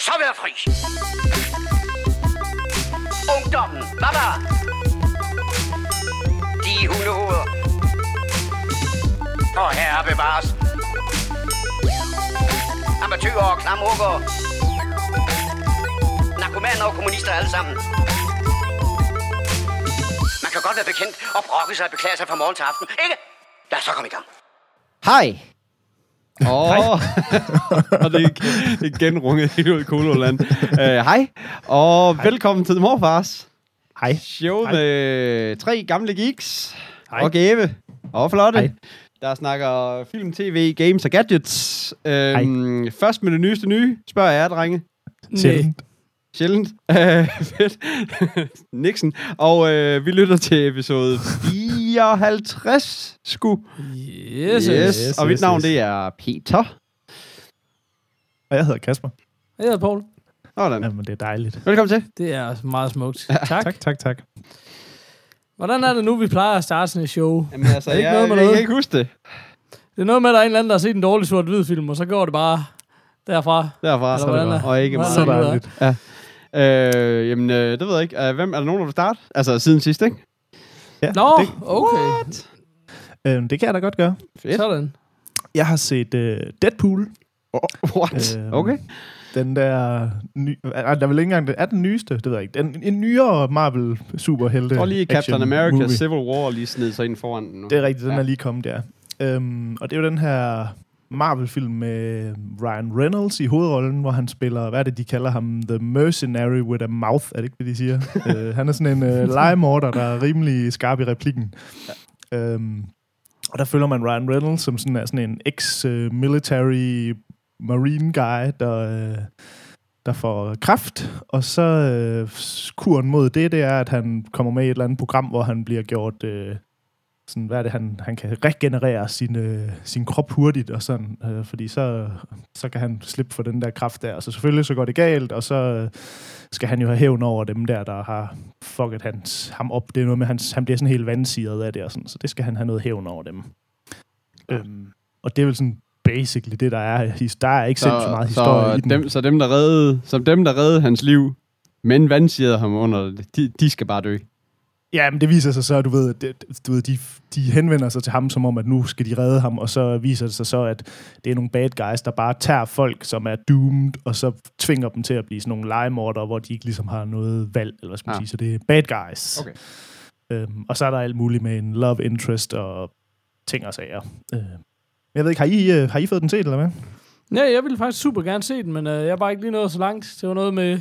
så være fri. Ungdommen, baba. De hundehoveder. Og herre bevares. Amatøger og klamrukker. Narkomaner og kommunister alle sammen. Man kan godt være bekendt og brokke sig og beklage sig fra morgen til aften, ikke? Lad os så komme i gang. Hej. Åh, oh. og det er igen- helt ud i Kololand. Uh, hej, og hej. velkommen til The Morfars. Hej. Show Hej. med tre gamle geeks. Hej. Og Gave. Og Flotte. Hej. Der snakker film, tv, games og gadgets. Øhm, først med det nyeste nye, spørger jeg jer, drenge. Sjældent. Sjældent. Uh, fedt. Nixon. Og uh, vi lytter til episode 54, sku. Yes, yes. yes. Og mit yes, navn, yes. det er Peter. Og jeg hedder Kasper. Jeg hedder Paul. Sådan. Jamen, det er dejligt. Velkommen til. Det er meget smukt. Tak. Tak, tak, tak. Hvordan er det nu, vi plejer at starte sådan et show? Jamen altså, Er det ikke jeg, noget med jeg, jeg noget? kan ikke huske det Det er noget med, at der er en eller anden, der har set en dårlig sort-hvid film, og så går det bare derfra. derfra. Eller hvordan er- og ikke meget. Så er det, dejligt. Ja. Øh, jamen, øh, det ved jeg ikke. Øh, hvem, er der nogen, der vil starte? Altså, siden sidst, ikke? Ja, Nå, det, okay. øhm, det kan jeg da godt gøre. Fedt. Sådan. Jeg har set uh, Deadpool. What? Øhm, Okay. Den der... Ny, er, der er vel ikke engang... Er den nyeste? Det ved jeg ikke. Den, en nyere Marvel superhelte tror lige, Captain America movie. Civil War lige sned sig ind foran den nu. Det er rigtigt, den Ja. er lige kommet der. Øhm, og det er jo den her Marvel-film med Ryan Reynolds i hovedrollen, hvor han spiller, hvad er det, de kalder ham? The Mercenary with a Mouth, er det ikke det, de siger? øh, han er sådan en øh, legemorder, der er rimelig skarp i replikken. Ja. Øhm, og der følger man Ryan Reynolds som sådan, er sådan en ex-military marine guy, der, øh, der får kraft, og så øh, kuren mod det, det er, at han kommer med i et eller andet program, hvor han bliver gjort... Øh, sådan, hvad er det, han, han kan regenerere sin, øh, sin krop hurtigt, og sådan, øh, fordi så, så kan han slippe for den der kraft der. Så selvfølgelig så går det galt, og så øh, skal han jo have hævn over dem der, der har fucket hans, ham op. Det er noget med, hans, han bliver sådan helt vandsiret af det, og sådan, så det skal han have noget hævn over dem. Øhm, og det er vel sådan basically det, der er. Der er ikke sindssygt meget historie så i den. dem, så dem, der reddede, som dem, der reddede hans liv, men vandsirede ham under det, de, de skal bare dø. Ja, men det viser sig så, at du ved, det, du ved, de, de henvender sig til ham, som om, at nu skal de redde ham, og så viser det sig så, at det er nogle bad guys, der bare tager folk, som er doomed, og så tvinger dem til at blive sådan nogle legemordere, hvor de ikke ligesom har noget valg, eller hvad skal man Ah. sige. Så det er bad guys. Okay. Øhm, og så er der alt muligt med en love interest og ting og sager. Øh. Jeg ved ikke, har I, øh, har I fået den set, eller hvad? Ja, jeg ville faktisk super gerne se den, men øh, jeg har bare ikke lige nået så langt. Det var noget med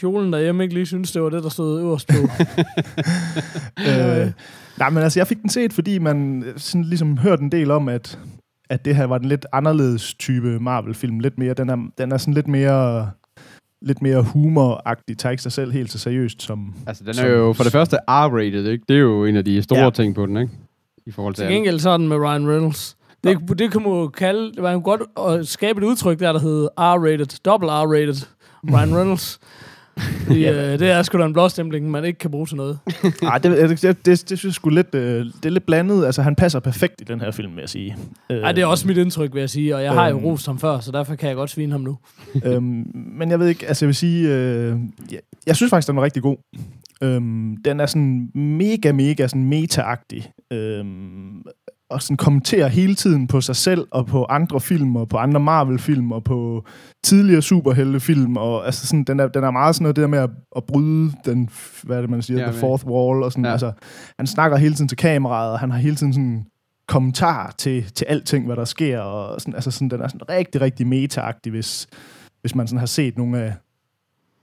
kjolen derhjemme ikke lige synes, det var det, der stod øverst på. øh, nej, men altså, jeg fik den set, fordi man øh, sådan ligesom hørte en del om, at, at det her var den lidt anderledes type Marvel-film. Lidt mere, den er, den er sådan lidt mere lidt mere humoragtig, tager ikke sig selv helt så seriøst som... Altså, den Som- er jo for det første R-rated, ikke? Det er jo en af de store Ja. ja. ting på den, ikke? I forhold til Til gengæld sådan med Ryan Reynolds. Det, det kan man jo kalde, det var jo godt at skabe et udtryk der, der hed R-rated, double R-rated, Ryan Reynolds. Fordi, øh, det er sgu da en blåstempling, man ikke kan bruge til noget. Nej, det, det, det, det, synes jeg sgu lidt, øh, det er lidt blandet. Altså, han passer perfekt i den her film, vil jeg sige. Øh, Ej, det er også mit indtryk, vil jeg sige, og jeg har jo Øhm. rost ham før, så derfor kan jeg godt svine ham nu. øhm, men jeg ved ikke, altså jeg vil sige, øh, jeg, jeg synes faktisk, den var rigtig god. Øhm, den er sådan mega, mega sådan meta-agtig. Øhm, og sådan kommenterer hele tiden på sig selv og på andre film og på andre Marvel-film og på tidligere superheltefilm og altså sådan, den er, den er meget sådan noget det der med at, at bryde den, hvad er det man siger, Ja, the fourth wall og sådan, Ja. altså han snakker hele tiden til kameraet og han har hele tiden sådan kommentar til, til alting, hvad der sker og sådan, altså sådan, den er sådan rigtig, rigtig meta-agtig, hvis, hvis man sådan har set nogle af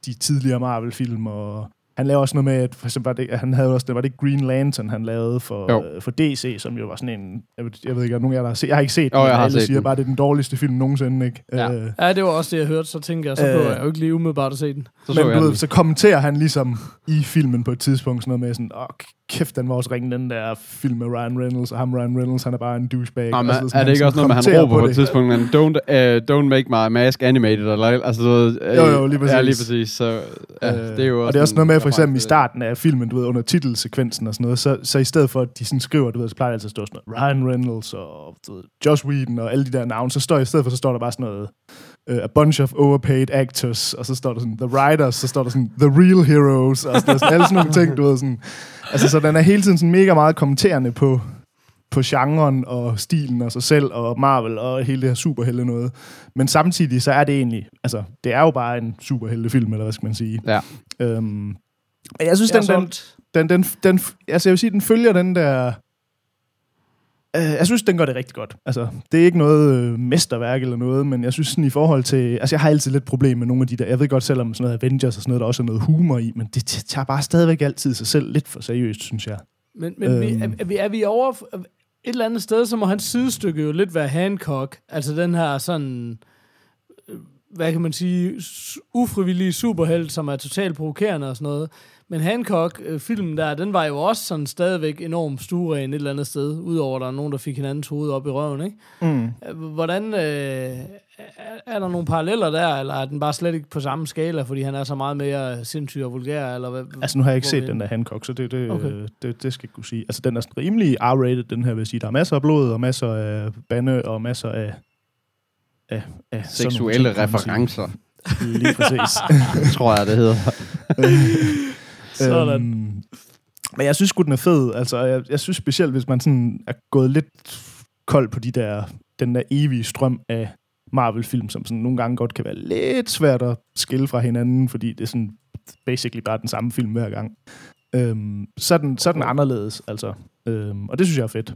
de tidligere Marvel-film, og han laver også noget med, at for eksempel var det, han havde også, det var det Green Lantern, han lavede for, Jo. øh, for DC, som jo var sådan en, jeg ved, jeg ved ikke, om nogen af jer der har set, jeg har ikke set den, jeg men har alle set siger den. bare, det er den dårligste film nogensinde, ikke? Ja. Øh, Ja, det var også det, jeg hørte, så tænker jeg, så Øh. jeg jo ikke lige umiddelbart at se den. Så men jeg du ved, så kommenterer han ligesom i filmen på et tidspunkt sådan noget med sådan, åh, kæft, den var også ringe, den der film med Ryan Reynolds, og ham Ryan Reynolds, han er bare en douchebag. Nå, men, Altså, sådan, er det ikke også noget med, at han råber på, det. et tidspunkt, men don't, uh, don't make my mask animated, eller altså, øh, Jo, jo, lige Ja, lige præcis. præcis. Så, ja, Øh, det er jo også og det er også noget med, for eksempel i starten af filmen, du ved, under titelsekvensen og sådan noget, så, så i stedet for, at de sådan skriver, du ved, så plejer det altid at stå sådan noget, Ryan Reynolds og du ved, Josh Whedon og alle de der navne, så står i stedet for, så står der bare sådan noget uh, a bunch of overpaid actors, og så står der sådan, the writers, så står der sådan, the real heroes, og så sådan, alle sådan nogle ting, du ved, sådan. Altså, så den er hele tiden sådan mega meget kommenterende på, på genren og stilen og sig selv og Marvel og hele det her superhelte noget. Men samtidig så er det egentlig, altså, det er jo bare en superheltefilm, eller hvad skal man sige. Ja. Øhm, men jeg synes, Jeg den, den, den, den, den, altså jeg vil sige, den følger den der... Øh, jeg synes, den gør det rigtig godt. Altså, det er ikke noget øh, mesterværk eller noget, men jeg synes sådan i forhold til... Altså, jeg har altid lidt problem med nogle af de der... Jeg ved godt, selvom sådan noget Avengers og sådan noget, der også er noget humor i, men det tager bare stadigvæk altid sig selv lidt for seriøst, synes jeg. Men, men øhm. vi, er, vi, er vi over... Et eller andet sted, så må hans sidestykke jo lidt være Hancock. Altså den her sådan... øh, Hvad kan man sige? Ufrivillige superhelt, som er totalt provokerende og sådan noget. Men Hancock-filmen der, den var jo også sådan stadigvæk enormt stueren et eller andet sted. Udover at der er nogen, der fik hinandens hoved op i røven, ikke? Mm. Hvordan... Øh, er, er der nogle paralleller der, eller er den bare slet ikke på samme skala, fordi han er så meget mere sindssyg og vulgær, eller hvad? Altså, nu har jeg ikke set den der Hancock, så det, det, Okay. okay. det, det skal jeg kunne sige. Altså, den er sådan rimelig R-rated, den her vil jeg sige. Der er masser af blod, og masser af bande, og masser af... af, af Seksuelle ting, referencer, Lige præcis. tror jeg, det hedder. Sådan. Øhm, men jeg synes sgu, den er fed. Altså, jeg, jeg synes specielt, hvis man sådan er gået lidt kold på de der, den der evige strøm af Marvel-film, som sådan nogle gange godt kan være lidt svært at skille fra hinanden, fordi det er sådan basically bare den samme film hver gang. Øhm, så, er den, så er den anderledes, altså. Øhm, og det synes jeg er fedt.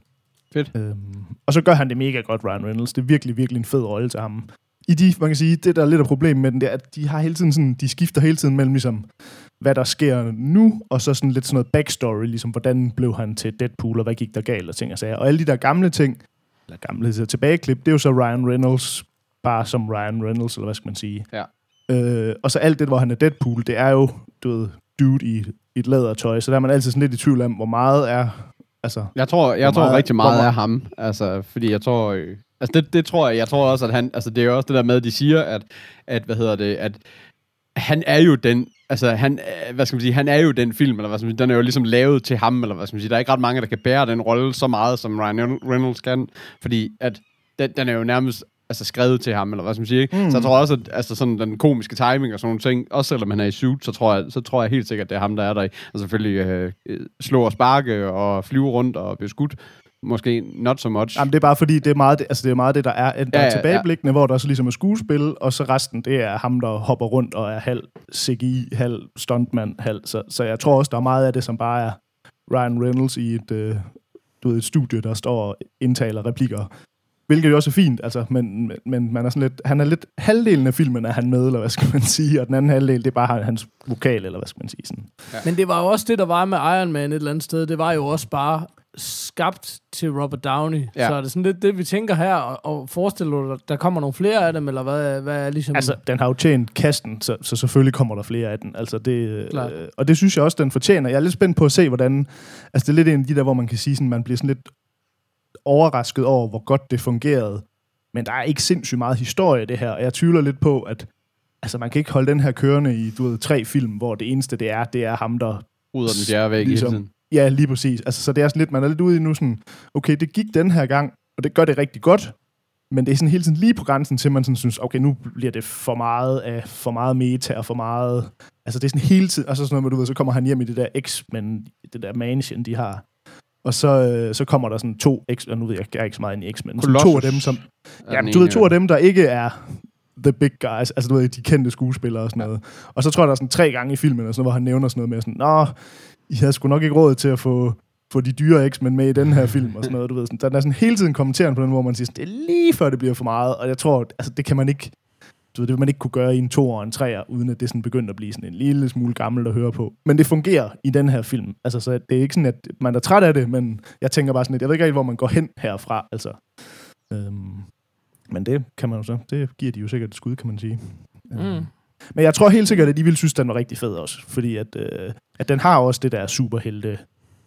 Fedt. Øhm, og så gør han det mega godt, Ryan Reynolds. Det er virkelig, virkelig en fed rolle til ham. I de, man kan sige, det der er lidt af problemet med den, det er, at de har hele tiden sådan, de skifter hele tiden mellem ligesom, hvad der sker nu, og så sådan lidt sådan noget backstory, ligesom hvordan blev han til Deadpool, og hvad gik der galt, og ting og sager. Og alle de der gamle ting, eller gamle så tilbageklip, det er jo så Ryan Reynolds, bare som Ryan Reynolds, eller hvad skal man sige. Ja. Øh, og så alt det, hvor han er Deadpool, det er jo, du ved, dude i, et lædertøj, så der er man altid sådan lidt i tvivl om, hvor meget er, altså, Jeg tror, jeg Hvor tror meget- rigtig hvor meget meget- af ham. Altså, fordi jeg tror... Øh, altså, det, det tror jeg. Jeg tror også, at han... Altså, det er jo også det der med, at de siger, at, at hvad hedder det, at han er jo den, altså han, hvad skal man sige, han er jo den film, eller hvad skal man sige, den er jo ligesom lavet til ham, eller hvad skal man sige, der er ikke ret mange, der kan bære den rolle så meget, som Ryan Reynolds kan, fordi at den, den er jo nærmest altså skrevet til ham, eller hvad skal man sige, ikke? Mm. Så jeg tror også, at altså, sådan den komiske timing og sådan nogle ting, også selvom han er i suit, så tror jeg, så tror jeg helt sikkert, det er ham, der er der i. Og selvfølgelig øh, øh, slå og sparke og flyve rundt og blive skudt. Måske not so much. Jamen, det er bare fordi, det er meget det, altså, det, er meget det der er. Der Ja, er ja, tilbageblikkende, ja. hvor der så ligesom er skuespil, og så resten, det er ham, der hopper rundt og er halv CGI, halv stuntman, halv. Så, så jeg tror også, der er meget af det, som bare er Ryan Reynolds i et, øh, du ved, et studie, der står og indtaler replikker. Hvilket jo også er fint, altså, men, men- men man er sådan lidt, han er lidt, halvdelen af filmen er han med, eller hvad skal man sige, og den anden halvdel, det er bare hans vokal, eller hvad skal man sige. Sådan. Men det var jo også det, der var med Iron Man et eller andet sted. Det var jo også bare skabt til Robert Downey. Ja. Så er det sådan lidt det, vi tænker her, og, og forestiller du dig, der kommer nogle flere af dem, eller hvad, hvad er ligesom... Altså, den har jo tjent kasten, så, så selvfølgelig kommer der flere af den. Altså, det, Klart. øh, og det synes jeg også, den fortjener. Jeg er lidt spændt på at se, hvordan... Altså, det er lidt en af de der, hvor man kan sige, sådan, man bliver sådan lidt overrasket over, hvor godt det fungerede. Men der er ikke sindssygt meget historie i det her, og jeg tvivler lidt på, at altså, man kan ikke holde den her kørende i du ved, tre film, hvor det eneste, det er, det er ham, der Ud af den fjerde væg Ligesom- hele tiden. Ja, lige præcis. Altså, så det er sådan lidt, man er lidt ude i nu sådan, okay, det gik den her gang, og det gør det rigtig godt, men det er sådan hele tiden lige på grænsen til, man sådan synes, okay, nu bliver det for meget af, for meget meta og for meget... Altså, det er sådan hele tiden, og så sådan noget med, du ved, så kommer han hjem i det der X-Men, det der mansion, de har. Og så, øh, så kommer der sådan to X, og nu ved jeg, jeg er ikke så meget inde i X-Men, to af dem, som, Ja, du ved, to af dem, der ikke er the big guys, altså du ved, de kendte skuespillere og sådan noget. Og så tror jeg, der er sådan tre gange i filmen, og sådan, hvor han nævner sådan noget med sådan, Nå, I havde sgu nok ikke råd til at få, få de dyre X-Men med i den her film, og sådan noget, du ved. Sådan, der er sådan hele tiden kommenterende på den, hvor man siger, sådan, det er lige før det bliver for meget, og jeg tror, altså det kan man ikke, du ved, det vil man ikke kunne gøre i en to og en treer, uden at det sådan begynder at blive sådan en lille smule gammelt at høre på. Men det fungerer i den her film. Altså, så det er ikke sådan, at man er træt af det, men jeg tænker bare sådan lidt, jeg ved ikke rigtig, hvor man går hen herfra, altså. Øhm, men det kan man jo så, det giver de jo sikkert et skud, kan man sige. Øhm, Mm. Men jeg tror helt sikkert, at de ville synes, den var rigtig fed også. Fordi at, øh, at den har også det der superhelte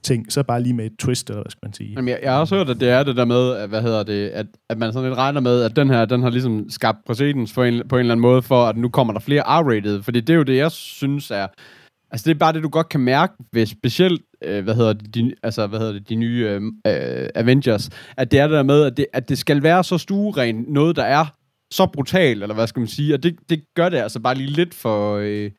ting, så bare lige med et twist, eller hvad skal man sige. Jamen, jeg, jeg har også hørt, at det er det der med, at, hvad hedder det, at, at man sådan lidt regner med, at den her, den har ligesom skabt præcedens for en, på en eller anden måde, for at nu kommer der flere R-rated. Fordi det er jo det, jeg synes er... Altså, det er bare det, du godt kan mærke ved specielt, øh, hvad hedder det, de, altså, hvad hedder det, de nye øh, øh, Avengers, at det er det der med, at det, at det skal være så stueren noget, der er så brutal, eller hvad skal man sige, og det, det gør det altså bare lige lidt for... Øh,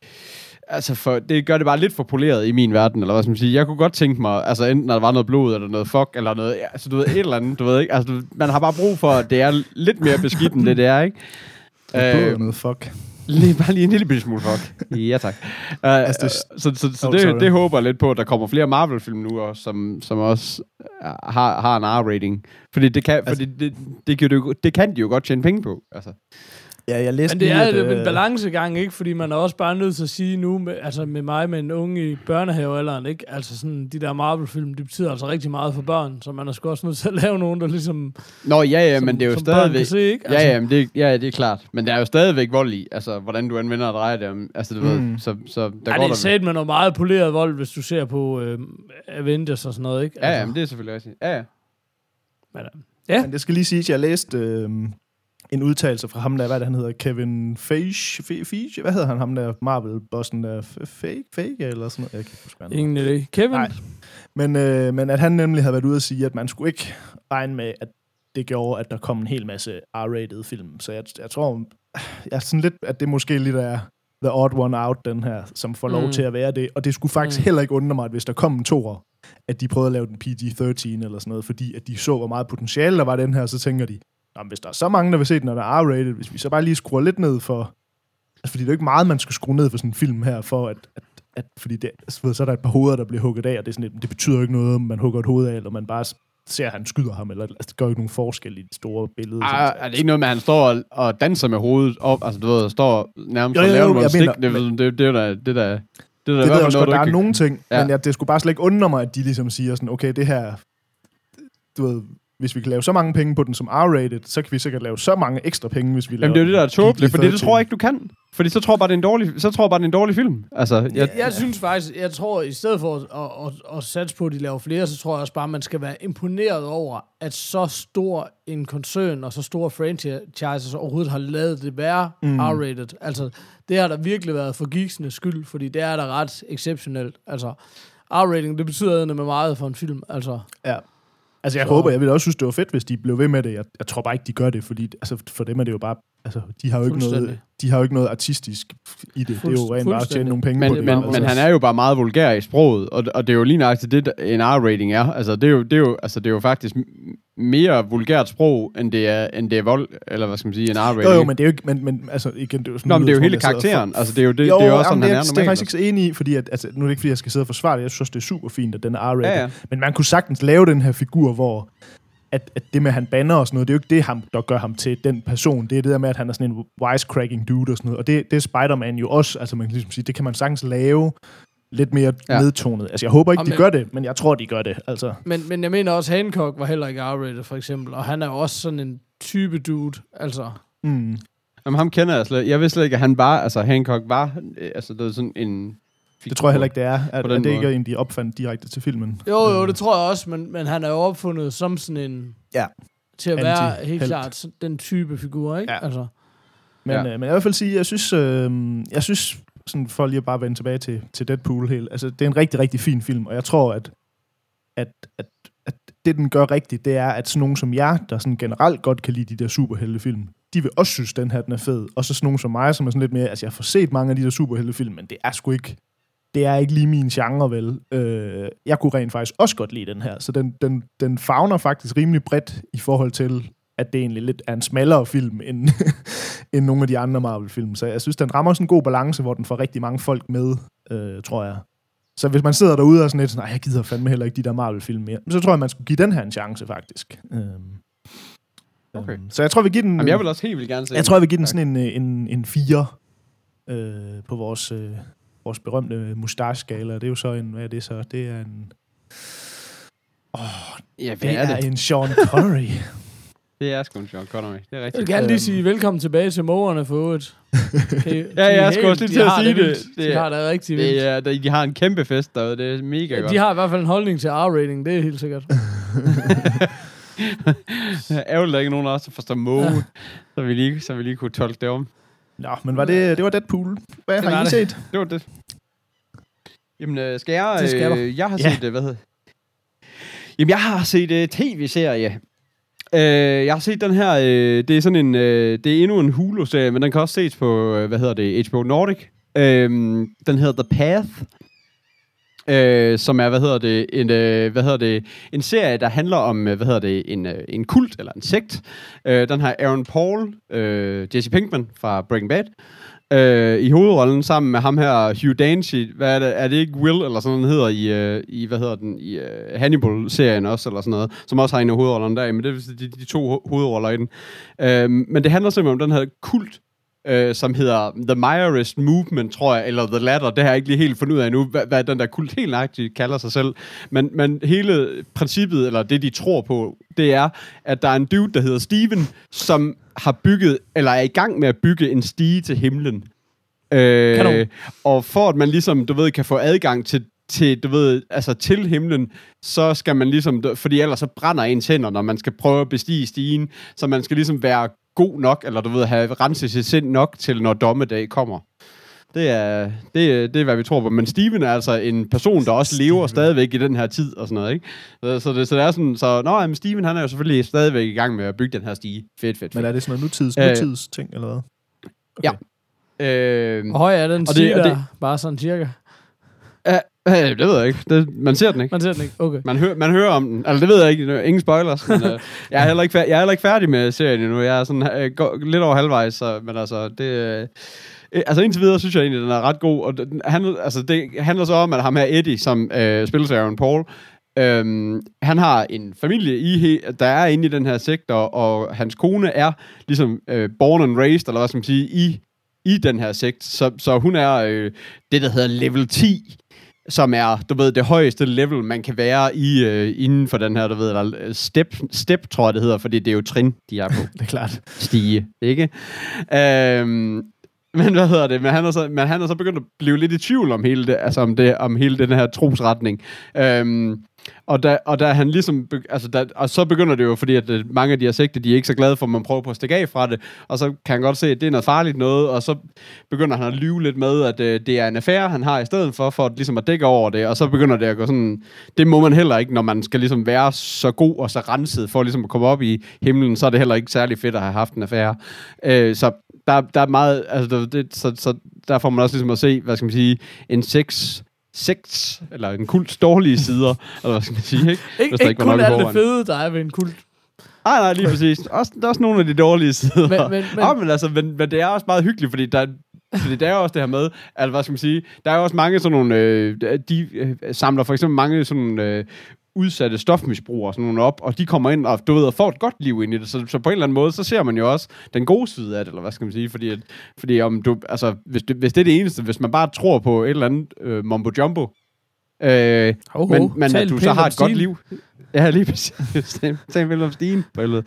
altså for, det gør det bare lidt for poleret i min verden, eller hvad skal man sige. Jeg kunne godt tænke mig, altså enten når der var noget blod, eller noget fuck, eller noget, ja, altså du ved, et eller andet, du ved ikke. Altså, man har bare brug for, at det er lidt mere beskidt, end det, det er, ikke? Øh, Øh, noget fuck. Lige, bare lige en lille bitte smule fuck. Ja, tak. Uh, Altså, det- så så, så Oh, det, sorry. det håber jeg lidt på, at der kommer flere Marvel-film nu også, som, som også uh, har, har en R-rating. Fordi, det kan, fordi det, det, kan det, det kan de jo godt tjene penge på. Altså. Ja, jeg læste Men det lige, er at, at, en øh, balancegang, ikke? Fordi man er også bare nødt til at sige nu, med, altså med mig med en unge i børnehavealderen, ikke? Altså sådan, de der Marvel-film, de betyder altså rigtig meget for børn, så man er sgu også nødt til at lave nogen, der ligesom... Nå, ja, ja, som, men det er jo stadigvæk... Se, ikke? Ja, ja, men det, ja, det er klart. Men der er jo stadigvæk vold i, altså, hvordan du anvender og drejer det. om- Altså, du mm. Ved, så, så der Ja, går det er der... sat med noget meget poleret vold, hvis du ser på øh, Avengers og sådan noget, ikke? Ja, ja, men det er selvfølgelig rigtigt. Ja, ja. men, øh, ja. Men det skal lige sige, at jeg læste øh, en udtalelse fra ham der, hvad det, han hedder, Kevin Feige, Fe- Feige, hvad hedder han, ham der Marvel-bossen der, Fake, Fake eller sådan noget, jeg kan ikke huske, hvad. Ingen idé. Kevin? Nej. Men, øh, men at han nemlig havde været ude at sige, at man skulle ikke regne med, at det gjorde, at der kom en hel masse R-rated film. Så jeg, jeg tror, jeg er sådan lidt, at det måske lidt er the odd one out, den her, som får lov Mm. til at være det. Og det skulle faktisk Mm. heller ikke undre mig, at hvis der kom en toer, at de prøvede at lave den PG-13 eller sådan noget, fordi at de så, hvor meget potentiale der var den her, så tænker de, Nå, men hvis der er så mange, der vil se den, når der er R-rated, hvis vi så bare lige skruer lidt ned for... Altså, fordi det er jo ikke meget, man skal skrue ned for sådan en film her, for at, at, at fordi det, altså, ved, så er der et par hoveder, der bliver hugget af, og det, er sådan lidt, det betyder jo ikke noget, om man hugger et hoved af, eller man bare ser, at han skyder ham, eller altså, det gør jo ikke nogen forskel i det store billede. Ah, er det ikke noget med, at han står og, og danser med hovedet op? Altså, du ved, står nærmest Jo, og jo, laver jo, nogle stik. mener- Det, det, det, det, er jo da- det, der, det, er i det hvert ved jeg også godt, der er nogle ting, ja. men jeg, det skulle bare slet ikke undre mig, at de ligesom siger sådan, okay, det her, du ved, hvis vi kan lave så mange penge på den som R-rated, så kan vi sikkert lave så mange ekstra penge, hvis vi laver Jamen, det er jo det, der er tåbeligt, fordi det PG-13. tror jeg ikke, du kan. Fordi så tror jeg bare, det er en dårlig, så tror jeg bare, det er en dårlig film. Altså, jeg, Jeg, jeg synes faktisk, jeg tror, i stedet for at, at, at, at satse på, at de laver flere, så tror jeg også bare, at man skal være imponeret over, at så stor en koncern og så store franchises overhovedet har lavet det være mm. R-rated. Altså, det har der virkelig været for geeksene skyld, fordi det er da ret exceptionelt. Altså, R-rating, det betyder med meget for en film. Altså, Ja. Altså, jeg Så- håber, jeg ville også synes, det var fedt, hvis de blev ved med det. Jeg, jeg tror bare ikke, de gør det, fordi altså, for dem er det jo bare... Altså, de har jo ikke, noget, de har jo ikke noget artistisk i det. det er jo Fuldst- rent bare at tjene nogle penge men, på det. men, Altså, men han er jo bare meget vulgær i sproget, og, og det er jo lige nøjagtigt det, en R-rating er. Altså, det er jo, det er jo, altså, det er jo faktisk mere vulgært sprog, end det er, end det er vold, eller hvad skal man sige, en R-rating. Jo, jo, men det er jo ikke... Men, men altså, igen, det er jo sådan Nå, men det er jo hele karakteren. for- Altså, det er jo, det, jo, det er jo også sådan, jamen, han det, er er, det er normalt. faktisk ikke så enig i, fordi at, altså, nu er det ikke, fordi jeg skal sidde og forsvare det. Jeg synes, det er super fint, at den er R-rated. Ja, ja. Men man kunne sagtens lave den her figur, hvor at, at det med, at han banner og sådan noget, det er jo ikke det, ham, der gør ham til den person. Det er det der med, at han er sådan en wisecracking dude og sådan noget. Og det, det er Spider-Man jo også. Altså man kan ligesom sige, det kan man sagtens lave lidt mere Ja. nedtonet. Altså jeg håber ikke, Og de men- gør det, men jeg tror, de gør det. Altså, men, men jeg mener også, Hancock var heller ikke R-rated, for eksempel. Og han er jo også sådan en type dude. Altså, mm. Jamen, ham kender jeg slet Jeg vidste slet ikke, at han var, altså Hancock var, øh, altså det er sådan en... Det tror jeg heller ikke, det er. At, at det ikke er en, de opfandt direkte til filmen. Jo, jo, det tror jeg også, men, men han er jo opfundet som sådan en... Ja. Til at være Anti-helt. helt klart den type figur, ikke? Ja. Altså, Men, ja. øh, men jeg vil i hvert fald sige, jeg synes, øh, jeg synes sådan for lige at bare vende tilbage til, til Deadpool helt, altså det er en rigtig, rigtig fin film, og jeg tror, at, at, at, at det, den gør rigtigt, det er, at sådan nogen som jer, der sådan generelt godt kan lide de der superheltefilm, de vil også synes, den her den er fed. Og så sådan nogen som mig, som er sådan lidt mere, altså jeg har set mange af de der superheltefilm, men det er sgu ikke, det er ikke lige min genre, vel. Øh, jeg kunne rent faktisk også godt lide den her, så den, den, den fagner faktisk rimelig bredt i forhold til, at det egentlig lidt er en smallere film, end, end nogle af de andre Marvel-film. Så jeg synes, den rammer sådan en god balance, hvor den får rigtig mange folk med, øh, tror jeg. Så hvis man sidder derude og sådan lidt nej, jeg gider fandme heller ikke de der Marvel-film mere, så tror jeg, man skulle give den her en chance, faktisk. Øhm, Okay. øhm, Så jeg tror, vi giver den... Jamen, jeg vil også helt vildt gerne se jeg tror, jeg vil give den sådan en, en, en 4 øh, på vores, øh, vores berømte mustache-skala. Det er jo så en... Hvad er det så? Det er en... Ja, Det hvad er, er det? en Sean Connery. Det er sgu en Sean Connery. Det er jeg rigtigt. vil gerne lige sige velkommen tilbage til mågerne for et. Okay, Ja, jeg skulle også lige til at sige det. De Det- har det rigtig vildt. Det er, de de har en kæmpe fest derude. Det er mega godt. De har i hvert fald en holdning til R-rating, det er helt sikkert. Ærgerligt, der ikke nogen af os, der forstår måge, så, vi lige, så vi lige kunne tolke det om. Nå, men var det, det var Deadpool. Hvad Det har I det. set? Det var det. Jamen, øh, skal jeg... Det skal du. øh, Jeg har Ja. set, øh, hvad hedder Jamen, jeg har set uh, tv-serie. Øh, jeg har set den her, øh, det er sådan en, øh, det er endnu en Hulu-serie, men den kan også ses på, øh, hvad hedder det, HBO Nordic. Øh, den hedder The Path, øh, som er, hvad hedder det, en, øh, hvad hedder det, en serie, der handler om, øh, hvad hedder det, en, øh, en kult eller en sekt. Øh, den har Aaron Paul, øh, Jesse Pinkman fra Breaking Bad, øh, Øh, i hovedrollen sammen med ham her, Hugh Dancy. Hvad er det? Er det ikke Will, eller sådan noget, hedder i, øh, i hvad hedder den, i øh, Hannibal-serien også, eller sådan noget, som også har en af hovedrollerne der, men det er de, de to hovedroller i den. Øh, men det handler simpelthen om den her kult, øh, som hedder The Mayarist Movement, tror jeg, eller The Ladder. Det har jeg ikke lige helt fundet ud af endnu, hvad, hvad den der kult helt nøjagtigt kalder sig selv. Men, men hele princippet, eller det de tror på, det er, at der er en dude, der hedder Steven, som har bygget, eller er i gang med at bygge en stige til himlen. Øh, Kanon. og for at man ligesom, du ved, kan få adgang til til, du ved, altså til himlen, så skal man ligesom, fordi ellers så brænder ens hænder, når man skal prøve at bestige stigen, så man skal ligesom være god nok, eller du ved, have renset sit sind nok til, når dommedag kommer. Det er, det, det er, hvad vi tror på. Men Steven er altså en person, der også lever stadigvæk i den her tid og sådan noget, ikke? Så, så, det, så det er sådan, så, nå, jamen Steven, han er jo selvfølgelig stadigvæk i gang med at bygge den her stige. Fedt, fedt, fedt. Men er det sådan noget nutids, Øh, nutids ting, eller hvad? Ja. Øh, Hvor høj er den Og det- stige og det- Bare sådan cirka. Øh, det ved jeg ikke. Det, man ser den ikke. Man ser den ikke. Okay. Man, hører, man hører om den. Altså, det ved jeg ikke. Ingen spoilers. Men, øh, jeg, er heller ikke færdig, jeg er heller ikke færdig med serien endnu. Jeg er sådan øh, går, lidt over halvvejs, så, men altså, det... Øh, altså indtil videre synes jeg egentlig, den er ret god. Og den handler, altså, det handler så om, at ham her Eddie, som øh, spiller sig Aaron Paul, Øhm, han har en familie, i der er inde i den her sektor, og hans kone er ligesom øh, born and raised, eller hvad skal man sige, i, i den her sekt. Så, så hun er øh, det, der hedder level 10, som er, du ved, det højeste level, man kan være i øh, inden for den her, du ved, eller øh, step, step, tror jeg, det hedder, fordi det er jo trin, de er på Det er klart. stige, ikke? Øhm, men hvad hedder det? Men han, er så, men han er så begyndt at blive lidt i tvivl om hele, det, altså om, det, om hele den her trosretning. Øhm, og da, og da han ligesom, altså da, og så begynder det jo, fordi at øh, mange af de her sekte, de er ikke så glade for, at man prøver på at stikke af fra det, og så kan han godt se, at det er noget farligt noget, og så begynder han at lyve lidt med, at øh, det er en affære, han har i stedet for, for at, ligesom at dække over det, og så begynder det at gå sådan, det må man heller ikke, når man skal ligesom være så god og så renset for ligesom at komme op i himlen, så er det heller ikke særlig fedt at have haft en affære. Øh, så der, der er meget, altså det, det, så, så der får man også ligesom at se, hvad skal man sige, en sex sekt, eller en kults dårlige sider, eller hvad skal man sige, ikke? Ikke, Hvis der ikke var kun alt det fede, der er ved en kult. Nej, nej, lige præcis. Også, der er også nogle af de dårlige sider. Men- men- men- oh, men, altså, men, men det er også meget hyggeligt, fordi der, fordi der er jo også det her med, at hvad skal man sige, der er jo også mange sådan nogle, øh, de øh, samler for eksempel mange sådan øh, udsatte stofmisbrugere sådan nogle op, og de kommer ind og, du ved, og får et godt liv ind i det. Så, så på en eller anden måde, så ser man jo også den gode side af det, eller hvad skal man sige, fordi, at, fordi om du, altså, hvis, det, hvis det er det eneste, hvis man bare tror på et eller andet øh, mumbo jumbo, øh, Ho, ho. men, men at du så har et godt Stine. liv. Ja, lige præcis. Tag en billede om Stine på helvede.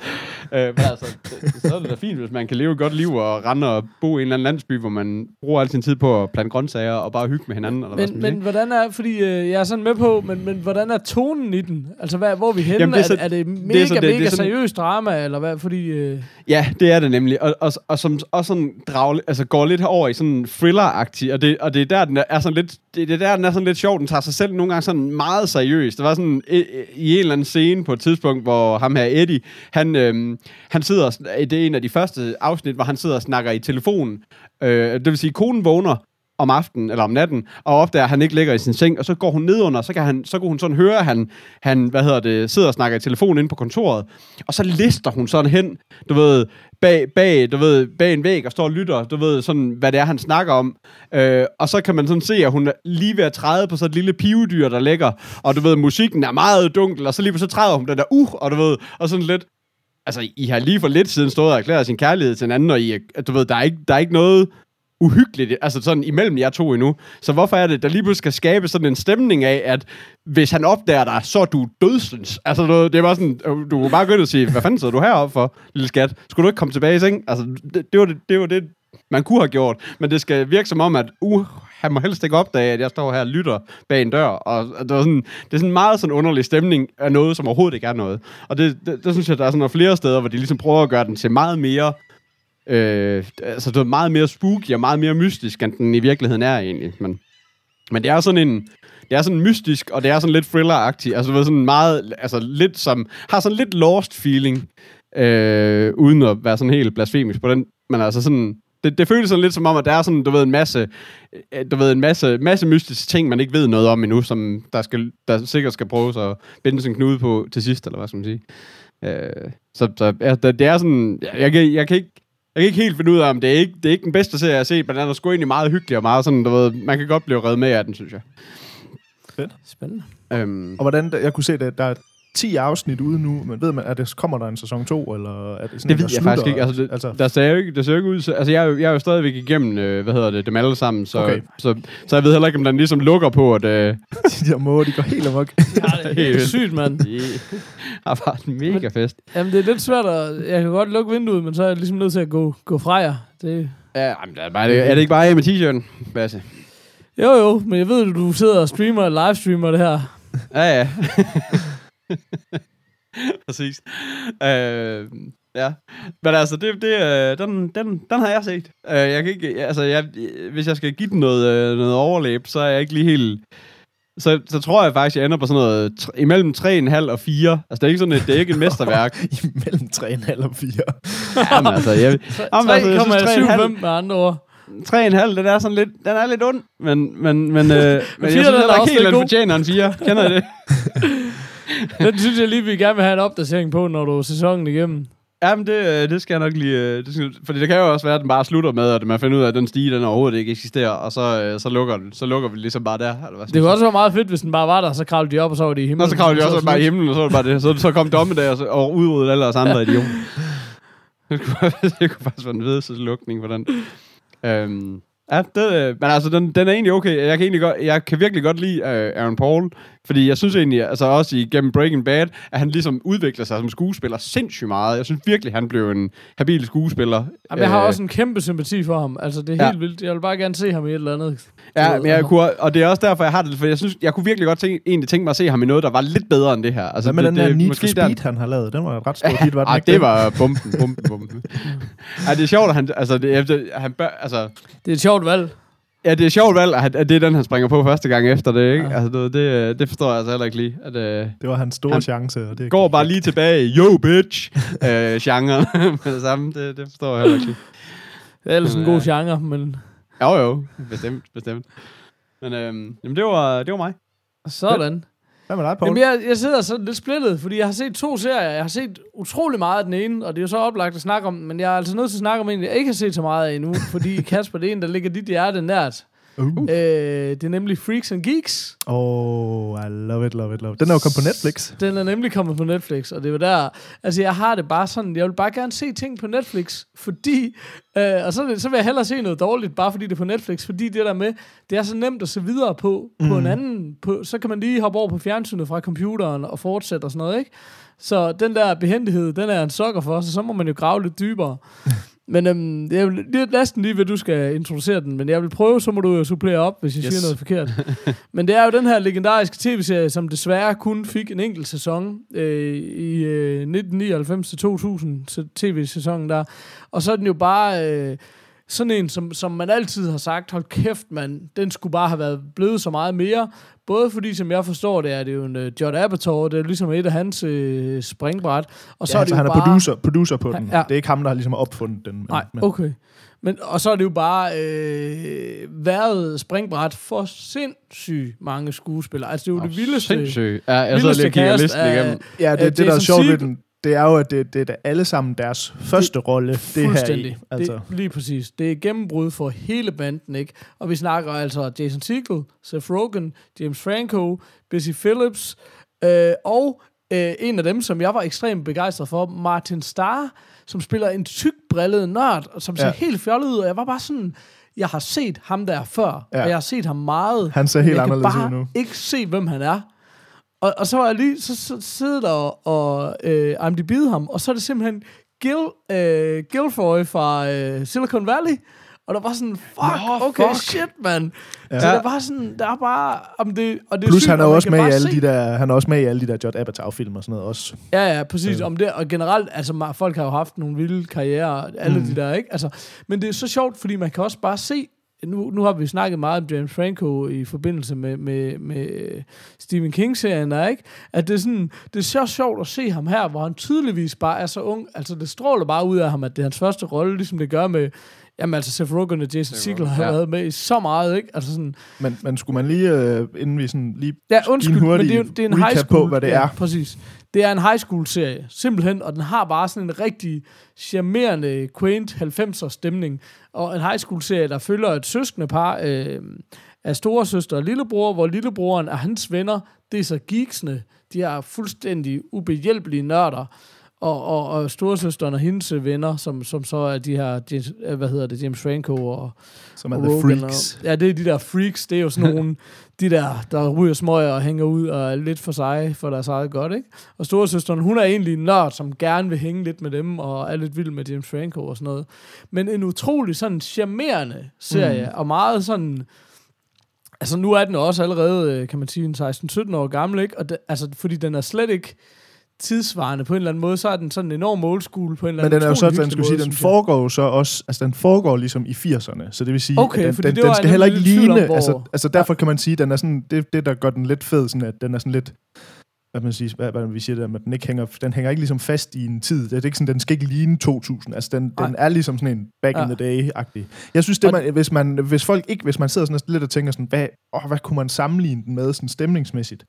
Øh, men altså, det- så er det da fint, hvis man kan leve et godt liv og rende og bo i en eller anden landsby, hvor man bruger al sin tid på at plante grøntsager og bare hygge med hinanden. Eller hvad Men, man men hvordan er, fordi øh, jeg er sådan med på, men, men hvordan er tonen i den? Altså, hvad, hvor er vi henne? Jamen, det er er, så- er, det mega, det er så- det- det er mega sådan- seriøst drama, eller hvad? Fordi, øh, Ja, det er det nemlig. Og, og, og som også sådan drag, altså går lidt herover i sådan thriller-agtig, og det, og det er der, den er, er sådan lidt, det, det er der, den er sådan lidt sjov. Den tager sig selv nogle gange sådan meget seriøst. Der var sådan i, i en eller anden scene på et tidspunkt, hvor ham her Eddie, han, øhm, han sidder, og det er en af de første afsnit, hvor han sidder og snakker i telefonen. Øh, det vil sige, konen vågner, om aftenen eller om natten, og opdager, at han ikke ligger i sin seng, og så går hun ned under, så kan, han, så kan hun sådan høre, at han, han, hvad hedder det, sidder og snakker i telefonen inde på kontoret, og så lister hun sådan hen, du ved, bag, bag, du ved, bag en væg og står og lytter, du ved, sådan, hvad det er, han snakker om. Øh, og så kan man sådan se, at hun er lige ved at træde på sådan et lille pivedyr, der ligger, og du ved, musikken er meget dunkel, og så lige så træder hun den der, uh, og du ved, og sådan lidt, altså, I har lige for lidt siden stået og erklæret sin kærlighed til en anden, og I, er- du ved, der er ikke, der er ikke noget uhyggeligt, altså sådan imellem jer to endnu. Så hvorfor er det, der lige pludselig skal skabe sådan en stemning af, at hvis han opdager dig, så er du dødsens. Altså, du, det var sådan, øh, du kunne bare gå ind og sige, hvad fanden sidder du heroppe for, lille skat? Skulle du ikke komme tilbage i seng? Altså, det, det, var det, det var det, man kunne have gjort. Men det skal virke som om, at uh, han må helst ikke opdage, at jeg står her og lytter bag en dør. Og det, var sådan, det er sådan en meget sådan underlig stemning af noget, som overhovedet ikke er noget. Og det, det, det synes jeg, der er sådan nogle flere steder, hvor de ligesom prøver at gøre den til meget mere Øh, altså, det er meget mere spooky og meget mere mystisk, end den i virkeligheden er egentlig. Men, men det er sådan en... Det er sådan mystisk, og det er sådan lidt thriller-agtigt. Altså, det var sådan meget... Altså, lidt som... Har sådan lidt lost feeling. øh, uden at være sådan helt blasfemisk på den. Men altså sådan, det, det føles sådan lidt som om, at der er sådan, du ved, en masse, øh, du ved, en masse, masse mystiske ting, man ikke ved noget om endnu, som der, skal, der sikkert skal prøves at binde sin knude på til sidst, eller hvad skal man sige. Øh, så så ja, det, er sådan, jeg, jeg, jeg kan ikke, jeg kan ikke helt finde ud af, om det er ikke, det er ikke den bedste serie, jeg har set, men den er sgu egentlig meget hyggelig og meget sådan, du ved, man kan godt blive reddet med af den, synes jeg. Spændende. Øhm, Og hvordan, jeg kunne se, at der er 10 afsnit ude nu, men ved man, at det kommer der en sæson 2, eller er det sådan Det en, ved der jeg faktisk slutter? ikke. Altså, det, altså, der ser jo ikke, der ser jo ikke ud altså jeg er, jo, jeg er jo stadigvæk igennem, øh, hvad hedder det, dem alle sammen, så, Okay. okay. så, så jeg ved heller ikke, om den ligesom lukker på, at øh, de der måger, de går helt amok. Ja, det er helt sygt, mand. de har bare en mega fest. Jamen, det er lidt svært at... Jeg kan godt lukke vinduet, men så er jeg ligesom nødt til at gå, gå fra jer. Det, Ja, jamen, det er, bare, er det ikke bare af med t-shirten, Basse? jo, jo, men jeg ved, at du sidder og streamer livestreamer det her. Ja, ja. Præcis. Øh, ja. Men altså, det, det, øh, den, den, den har jeg set. Øh, jeg kan ikke, altså, jeg, hvis jeg skal give den noget, øh, noget overlæb, så er jeg ikke lige helt... Så, så tror jeg faktisk, jeg ender på sådan noget tr- imellem 3,5 og 4. Altså, det er ikke sådan, et, det er ikke et mesterværk. Imellem 3,5 og 4. Jamen, altså, jeg, Jamen, altså, jeg synes, 3,75 med andre ord. 3,5, den er sådan lidt, den er lidt ond, men, men, men, øh, men jeg synes den er heller ikke helt, den fortjener en 4. Kender I det? Den synes jeg lige, vi gerne vil have en opdatering på, når du er sæsonen igennem. Jamen, det, øh, det skal jeg nok lige... øh, Det skal, fordi det kan jo også være, at den bare slutter med, at man finder ud af, at den stige, den overhovedet ikke eksisterer, og så, øh, så, lukker, den, så lukker vi ligesom bare der. Eller hvad Det kunne også være meget fedt, hvis den bare var der, så kravlede de op, og så var de i himlen. Nå, så kravler de også bare i himlen, og så var det bare det. Så, så kom dommedag og, så- og udryddede alle os andre idioter. det, kunne, det kunne faktisk være en vedeste lukning for den. Øhm, ja, det, men altså, den, den er egentlig okay. Jeg kan, egentlig godt, jeg kan virkelig godt lide uh, Aaron Paul, fordi jeg synes egentlig, altså også igennem Breaking Bad, at han ligesom udvikler sig som skuespiller sindssygt meget. Jeg synes virkelig, han blev en habil skuespiller. Jamen, jeg har Øh, også en kæmpe sympati for ham. Altså, det er Ja. helt vildt. Jeg vil bare gerne se ham i et eller andet. Ja, men jeg altså. kunne, og det er også derfor, jeg har det, for jeg synes, jeg kunne virkelig godt tænke, egentlig tænke mig at se ham i noget, der var lidt bedre end det her. Altså, Hvad med det, den der det, Need for måske Speed, han har lavet? Den var et ret stort hit, var den ikke det var bomben, bomben, bomben. ja, det er sjovt, at han, altså, det, det, han bør, altså, Det er et sjovt valg. Ja, det er sjovt valg, at, at det er den, han springer på første gang efter det, ikke? Ja. Altså, det, det, det forstår jeg altså heller ikke lige. At, øh, Det var hans store Han chance. Og det går bare lige tilbage yo, bitch, øh, genre med det samme. Det, det forstår jeg heller ikke lige. Det er ellers en Ja. god genre, men Jo, jo, bestemt, bestemt. Men øhm, jamen, det, var, det var mig. sådan. Hvad med dig, Paul? Jamen, jeg, jeg sidder sådan lidt splittet, fordi jeg har set to serier. Jeg har set utrolig meget af den ene, og det er jo så oplagt at snakke om, men jeg er altså nødt til at snakke om en, jeg ikke har set så meget af endnu, fordi Kasper, det er en, der ligger dit hjerte nært. Uh. Øh, det er nemlig Freaks and Geeks. Oh, I love it, love it, love it. Den er jo kommet på Netflix. Den er nemlig kommet på Netflix, og det var der... Altså, jeg har det bare sådan, jeg vil bare gerne se ting på Netflix, fordi... Øh, og så, så vil jeg hellere se noget dårligt, bare fordi det er på Netflix, fordi det der med, det er så nemt at se videre på, mm. på en anden... På, så kan man lige hoppe over på fjernsynet fra computeren og fortsætte og sådan noget, ikke? Så den der behendighed, den er en sokker for, så så må man jo grave lidt dybere. Men øhm, jeg vil, det er næsten lige, hvad du skal introducere den, men jeg vil prøve, så må du jo supplere op, hvis jeg yes. Siger noget forkert. men det er jo den her legendariske tv-serie, som desværre kun fik en enkelt sæson øh, i øh, 1999-2000 så tv-sæsonen der. Og så er den jo bare øh, sådan en, som, som man altid har sagt, hold kæft mand, den skulle bare have været blevet så meget mere. Både fordi, som jeg forstår det, er det jo en uh, Judd Apatow, det er ligesom et af hans øh, springbræt. Og så ja, er altså, det jo han er bare... producer, producer på den. Ja. Det er ikke ham, der har ligesom opfundet den. Men, Nej, men, okay. Men, og så er det jo bare øh, været springbræt for sindssygt mange skuespillere. Altså, det er jo det vildeste. Sindssygt. Ja, jeg vildeste lige kigger listen af- igennem. Ja, det, Øh, det der er sjovt ved den, det er jo, at det, det er da alle sammen deres første rolle, det her i. Altså, Det, lige præcis. Det er gennembrud for hele banden, ikke? Og vi snakker altså Jason Segel, Seth Rogen, James Franco, Busy Phillips, øh, og øh, en af dem, som jeg var ekstremt begejstret for, Martin Starr, som spiller en tyk brillet nørd, og som ser Ja. helt fjollet ud, og jeg var bare sådan, jeg har set ham der før, Ja. og jeg har set ham meget. Han ser helt anderledes bare ud nu. ikke se, hvem han er. Og, og så var jeg lige, så, så sidder der og øh, IMDb'ede ham, og så er det simpelthen Gil, øh, Gilfoy fra øh, Silicon Valley, og der var sådan, fuck, Nå, okay, fuck. shit, mand. Ja. Så der var sådan, der er bare, om det, og det plus sygt, han er man også med i alle se- de der, han er også med i alle de der Judd Apatow-film og sådan noget også. Ja, ja, præcis. Ja. Om det, og generelt, altså folk har jo haft nogle vilde karrierer, alle mm. de der, ikke? Altså, men det er så sjovt, fordi man kan også bare se nu, nu har vi snakket meget om James Franco i forbindelse med, med, med Stephen King-serien, ikke? At det er, sådan, det er så sjovt at se ham her, hvor han tydeligvis bare er så ung. Altså, det stråler bare ud af ham, at det er hans første rolle, ligesom det gør med Jamen altså, Seth Rogen og Jason Segel har ja. været med i så meget, ikke? Altså sådan, Men, men skulle man lige, øh, inden vi sådan lige ja, undskyld, en men det er, det er en high school. på, hvad det ja, er. præcis. Det er en high school serie, simpelthen, og den har bare sådan en rigtig charmerende, quaint 90'er stemning. Og en high school serie, der følger et søskende par øh, af storesøster og lillebror, hvor lillebroren og hans venner, det er så geeksene. De er fuldstændig ubehjælpelige nørder. Og, og, og storesøsteren og hendes venner, som, som så er de her, James, øh, hvad hedder det, James Franco og, Som er og The Rogen Freaks. Og, ja, det er de der freaks. Det er jo sådan nogle, de der, der ryger smøger og hænger ud og er lidt for sig for deres eget godt, ikke? Og storesøsteren, hun er egentlig en nørd, som gerne vil hænge lidt med dem og er lidt vild med James Franco og sådan noget. Men en utrolig sådan charmerende serie, mm. og meget sådan... Altså nu er den også allerede, øh, kan man sige, en 16-17 år gammel, ikke? Og det, altså, fordi den er slet ikke tidsvarende på en eller anden måde, så er den sådan enorm old school på en eller Men anden den er jo så, utrolig den skulle sige, den måde, foregår jo så også, altså den foregår ligesom i 80'erne, så det vil sige, Okay, at den, den, den skal heller ikke om, ligne, hvor- altså, altså derfor kan man sige, den er sådan, det, det der gør den lidt fed, sådan at den er sådan lidt, hvad man siger, hvad, hvad vi siger der, at den ikke hænger, den hænger ikke ligesom fast i en tid, det er ikke sådan, den skal ikke ligne 2000, altså den, den er ligesom sådan en back Ja. in the day-agtig. Jeg synes, det man, hvis man, hvis folk ikke, hvis man sidder sådan lidt og tænker sådan, hvad, åh, hvad kunne man sammenligne den med sådan stemningsmæssigt,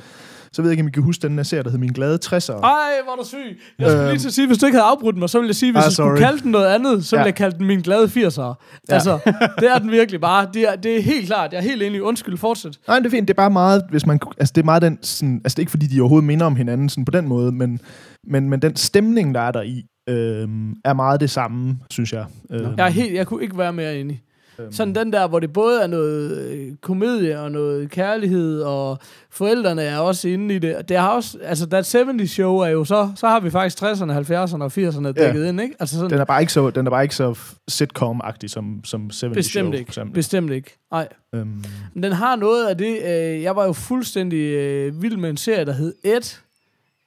så ved jeg ikke, om I kan huske den der serie, der hed Min Glade 60'ere. Ej, hvor er du syg. Jeg skulle Øhm. lige til at sige, hvis du ikke havde afbrudt mig, så ville jeg sige, hvis Ah, jeg skulle sorry. kalde den noget andet, så ville Ja. jeg kalde den min glade 80'er. Ja. Altså, det er den virkelig bare. Det er, det er helt klart. Jeg er helt enig. Undskyld, fortsæt. Nej, det er fint. Det er bare meget, hvis man... Altså, det er meget den sådan... Altså, det er ikke, fordi de overhovedet minder om hinanden sådan på den måde, men, men, men den stemning, der er der i, øhm, er meget det samme, synes jeg. Øhm, Jeg, er helt, jeg kunne ikke være mere enig. Øhm, Sådan den der, hvor det både er noget øh, komedie og noget kærlighed, og forældrene er også inde i det. Det har også, altså, That 70 Show er jo så, så har vi faktisk 60'erne, 70'erne og 80'erne dækket ind, ikke? Altså sådan, Den er bare ikke så, den er bare ikke så sitcom-agtig som, som 70 bestemt Show, ikke. for eksempel. Bestemt ikke. Nej. Øhm, Men den har noget af det, øh, jeg var jo fuldstændig øh, vild med en serie, der hed Ed.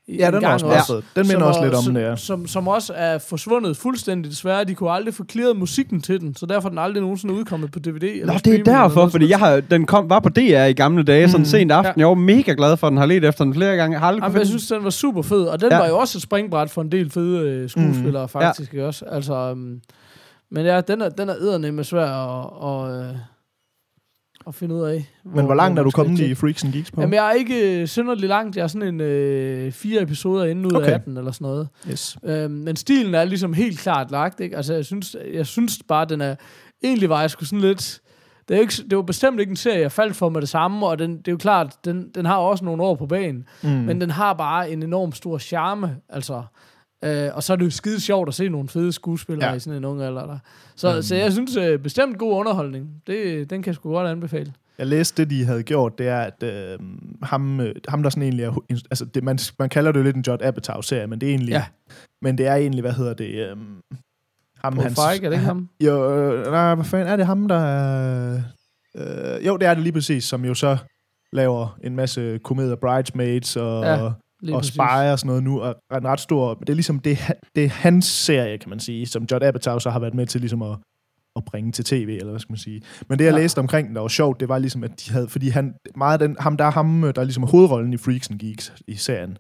Ja, den er også meget. Den minder også lidt om som, det, ja. Som, som også er forsvundet fuldstændig desværre. De kunne aldrig få clearet musikken til den, så derfor er den aldrig nogensinde udkommet på DVD. eller Nå, det er derfor, noget fordi jeg har, den kom, var på DR i gamle dage, sådan Mm. sent aften. Jeg var mega glad for den, har let efter den flere gange. Jeg har Jamen, jeg synes, den var super fed, og den Ja. ja. var jo også et springbræt for en del fede øh, skuespillere, mm. faktisk ja. også. Altså, um, men ja, den er, den er eddernem svær at, og, øh, at finde ud af. Men hvor langt er du kommet i Freaks and Geeks på? Jamen, jeg er ikke øh, synderligt langt. Jeg er sådan en øh, fire episoder inden ud Okay. af 18 eller sådan noget. Yes. Øhm, men stilen er ligesom helt klart lagt, ikke? Altså, jeg synes, jeg synes bare, den er... Egentlig var jeg sgu sådan lidt... Det, er ikke, det var bestemt ikke en serie, jeg faldt for med det samme, og den, det er jo klart, den, den har også nogle år på banen, mm. men den har bare en enorm stor charme, altså. Øh, og så er det jo skide sjovt at se nogle fede skuespillere Ja. i sådan en ung alder der. Så, mm. så jeg synes øh, bestemt god underholdning. Det, den kan jeg sgu godt anbefale. Jeg læste det, de havde gjort, det er, at øh, ham, øh, ham, der sådan egentlig er... Altså, det, man, man kalder det jo lidt en Judd Apatow-serie, men det er egentlig... Ja. Men det er egentlig, hvad hedder det... Øh, ham, Paul Feig, er det ikke ham? Jo, øh, nej, hvad fanden er det ham, der er... Øh, jo, det er det lige præcis, som jo så laver en masse komedier, Bridesmaids og, ja, Lige og præcis. Spy og sådan noget nu, og er en ret stor... Det er ligesom, det, det er hans serie, kan man sige, som Judd Apatow så har været med til ligesom at, at bringe til tv, eller hvad skal man sige. Men det, jeg Ja. læste omkring den, der var sjovt, det var ligesom, at de havde... Fordi han, meget den, ham, der er ham, der er ligesom hovedrollen i Freaks and Geeks i serien.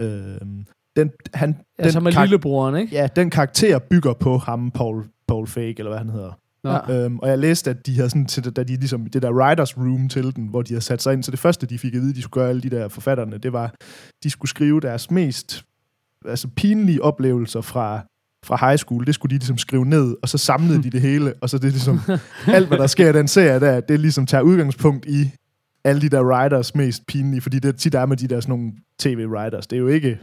Øh, den, han, Ja, som er lillebroren, ikke? Ja, den karakter bygger på ham, Paul, Paul Fake, eller hvad han hedder. Nå. Ja. Øhm, og jeg læste, at de havde sådan, til, da de ligesom, det der writers room til den, hvor de havde sat sig ind, så det første, de fik at vide, de skulle gøre alle de der forfatterne, det var, de skulle skrive deres mest altså pinlige oplevelser fra, fra high school, det skulle de ligesom skrive ned, og så samlede de det hele, og så det er ligesom, alt hvad der sker i den serie der, det er ligesom tager udgangspunkt i alle de der writers mest pinlige, fordi det tit er med de der sådan nogle tv-writers. Det er jo ikke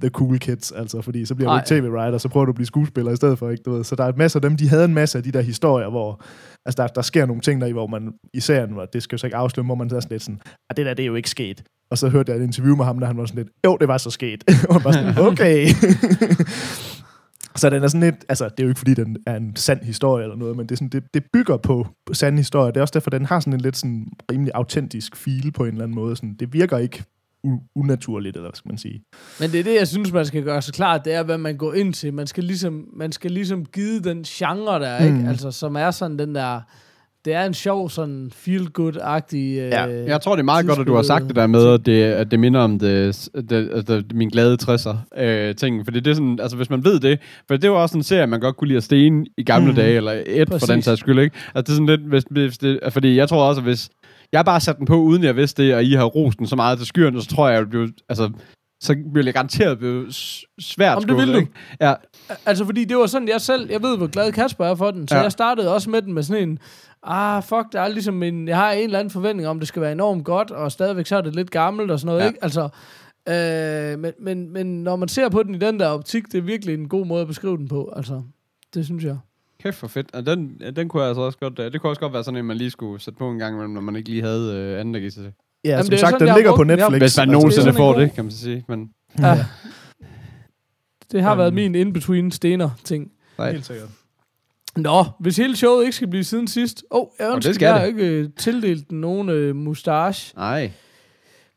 the cool kids, altså, fordi så bliver du Nej. ikke tv-writer, så prøver du at blive skuespiller i stedet for, ikke? Du ved. Så der er et masse af dem, de havde en masse af de der historier, hvor altså, der, der sker nogle ting der i, hvor man i serien, hvor det skal jo så ikke afsløre, hvor man er sådan lidt sådan, ah, det der, det er jo ikke sket. Og så hørte jeg et interview med ham, der han var sådan lidt, jo, det var så sket. og man var sådan, okay. så den er sådan lidt, altså det er jo ikke fordi, den er en sand historie eller noget, men det, er sådan, det, det bygger på, på sande historier. Det er også derfor, den har sådan en lidt sådan rimelig autentisk feel på en eller anden måde. Sådan, det virker ikke u- unaturligt, eller hvad skal man sige. Men det er det, jeg synes, man skal gøre så klart, det er, hvad man går ind til. Man skal ligesom, man skal ligesom give den genre der, Mm. ikke? Altså, som er sådan den der det er en sjov, sådan feel-good-agtig... Øh, Ja, jeg tror, det er meget godt, at du har sagt det der med, at det, at det minder om det, det, altså, min glade 60'er øh, ting. For det er sådan, altså hvis man ved det, for det var også en serie, man godt kunne lide at stene i gamle mm. dage, eller et Præcis. for den sags skyld, ikke? Altså det er sådan lidt, hvis, hvis det, fordi jeg tror også, at hvis jeg bare satte den på, uden jeg vidste det, og I har rost den så meget til skyerne, så tror jeg, ville blive, altså, så ville jeg garanteret blive svært Om det vil skuffet, du. Ja, Altså, fordi det var sådan, jeg selv, jeg ved, hvor glad Kasper er for den, så Ja. jeg startede også med den med sådan en, ah, fuck, der er ligesom en, jeg har en eller anden forventning om, det skal være enormt godt, og stadigvæk så er det lidt gammelt og sådan noget, ja. ikke? Altså, øh, men, men, men når man ser på den i den der optik, det er virkelig en god måde at beskrive den på, altså, det synes jeg. Kæft for fedt. Og den, den kunne jeg altså også godt, øh, det kunne også godt være sådan en, man lige skulle sætte på en gang imellem, når man ikke lige havde øh, anden sig. Ja, Jamen, som det sagt, sådan, den ligger på. Jeg- Netflix. Hvis man altså, nogensinde får det, kan man så sige. Men Ja. Ja. Det har Um, været min in-between stener ting. nej. Helt sikkert. Nå, hvis hele showet ikke skal blive siden sidst. Åh, oh, jeg det ønsker, skal jeg har ikke øh, tildelt nogen øh, mustache. Nej.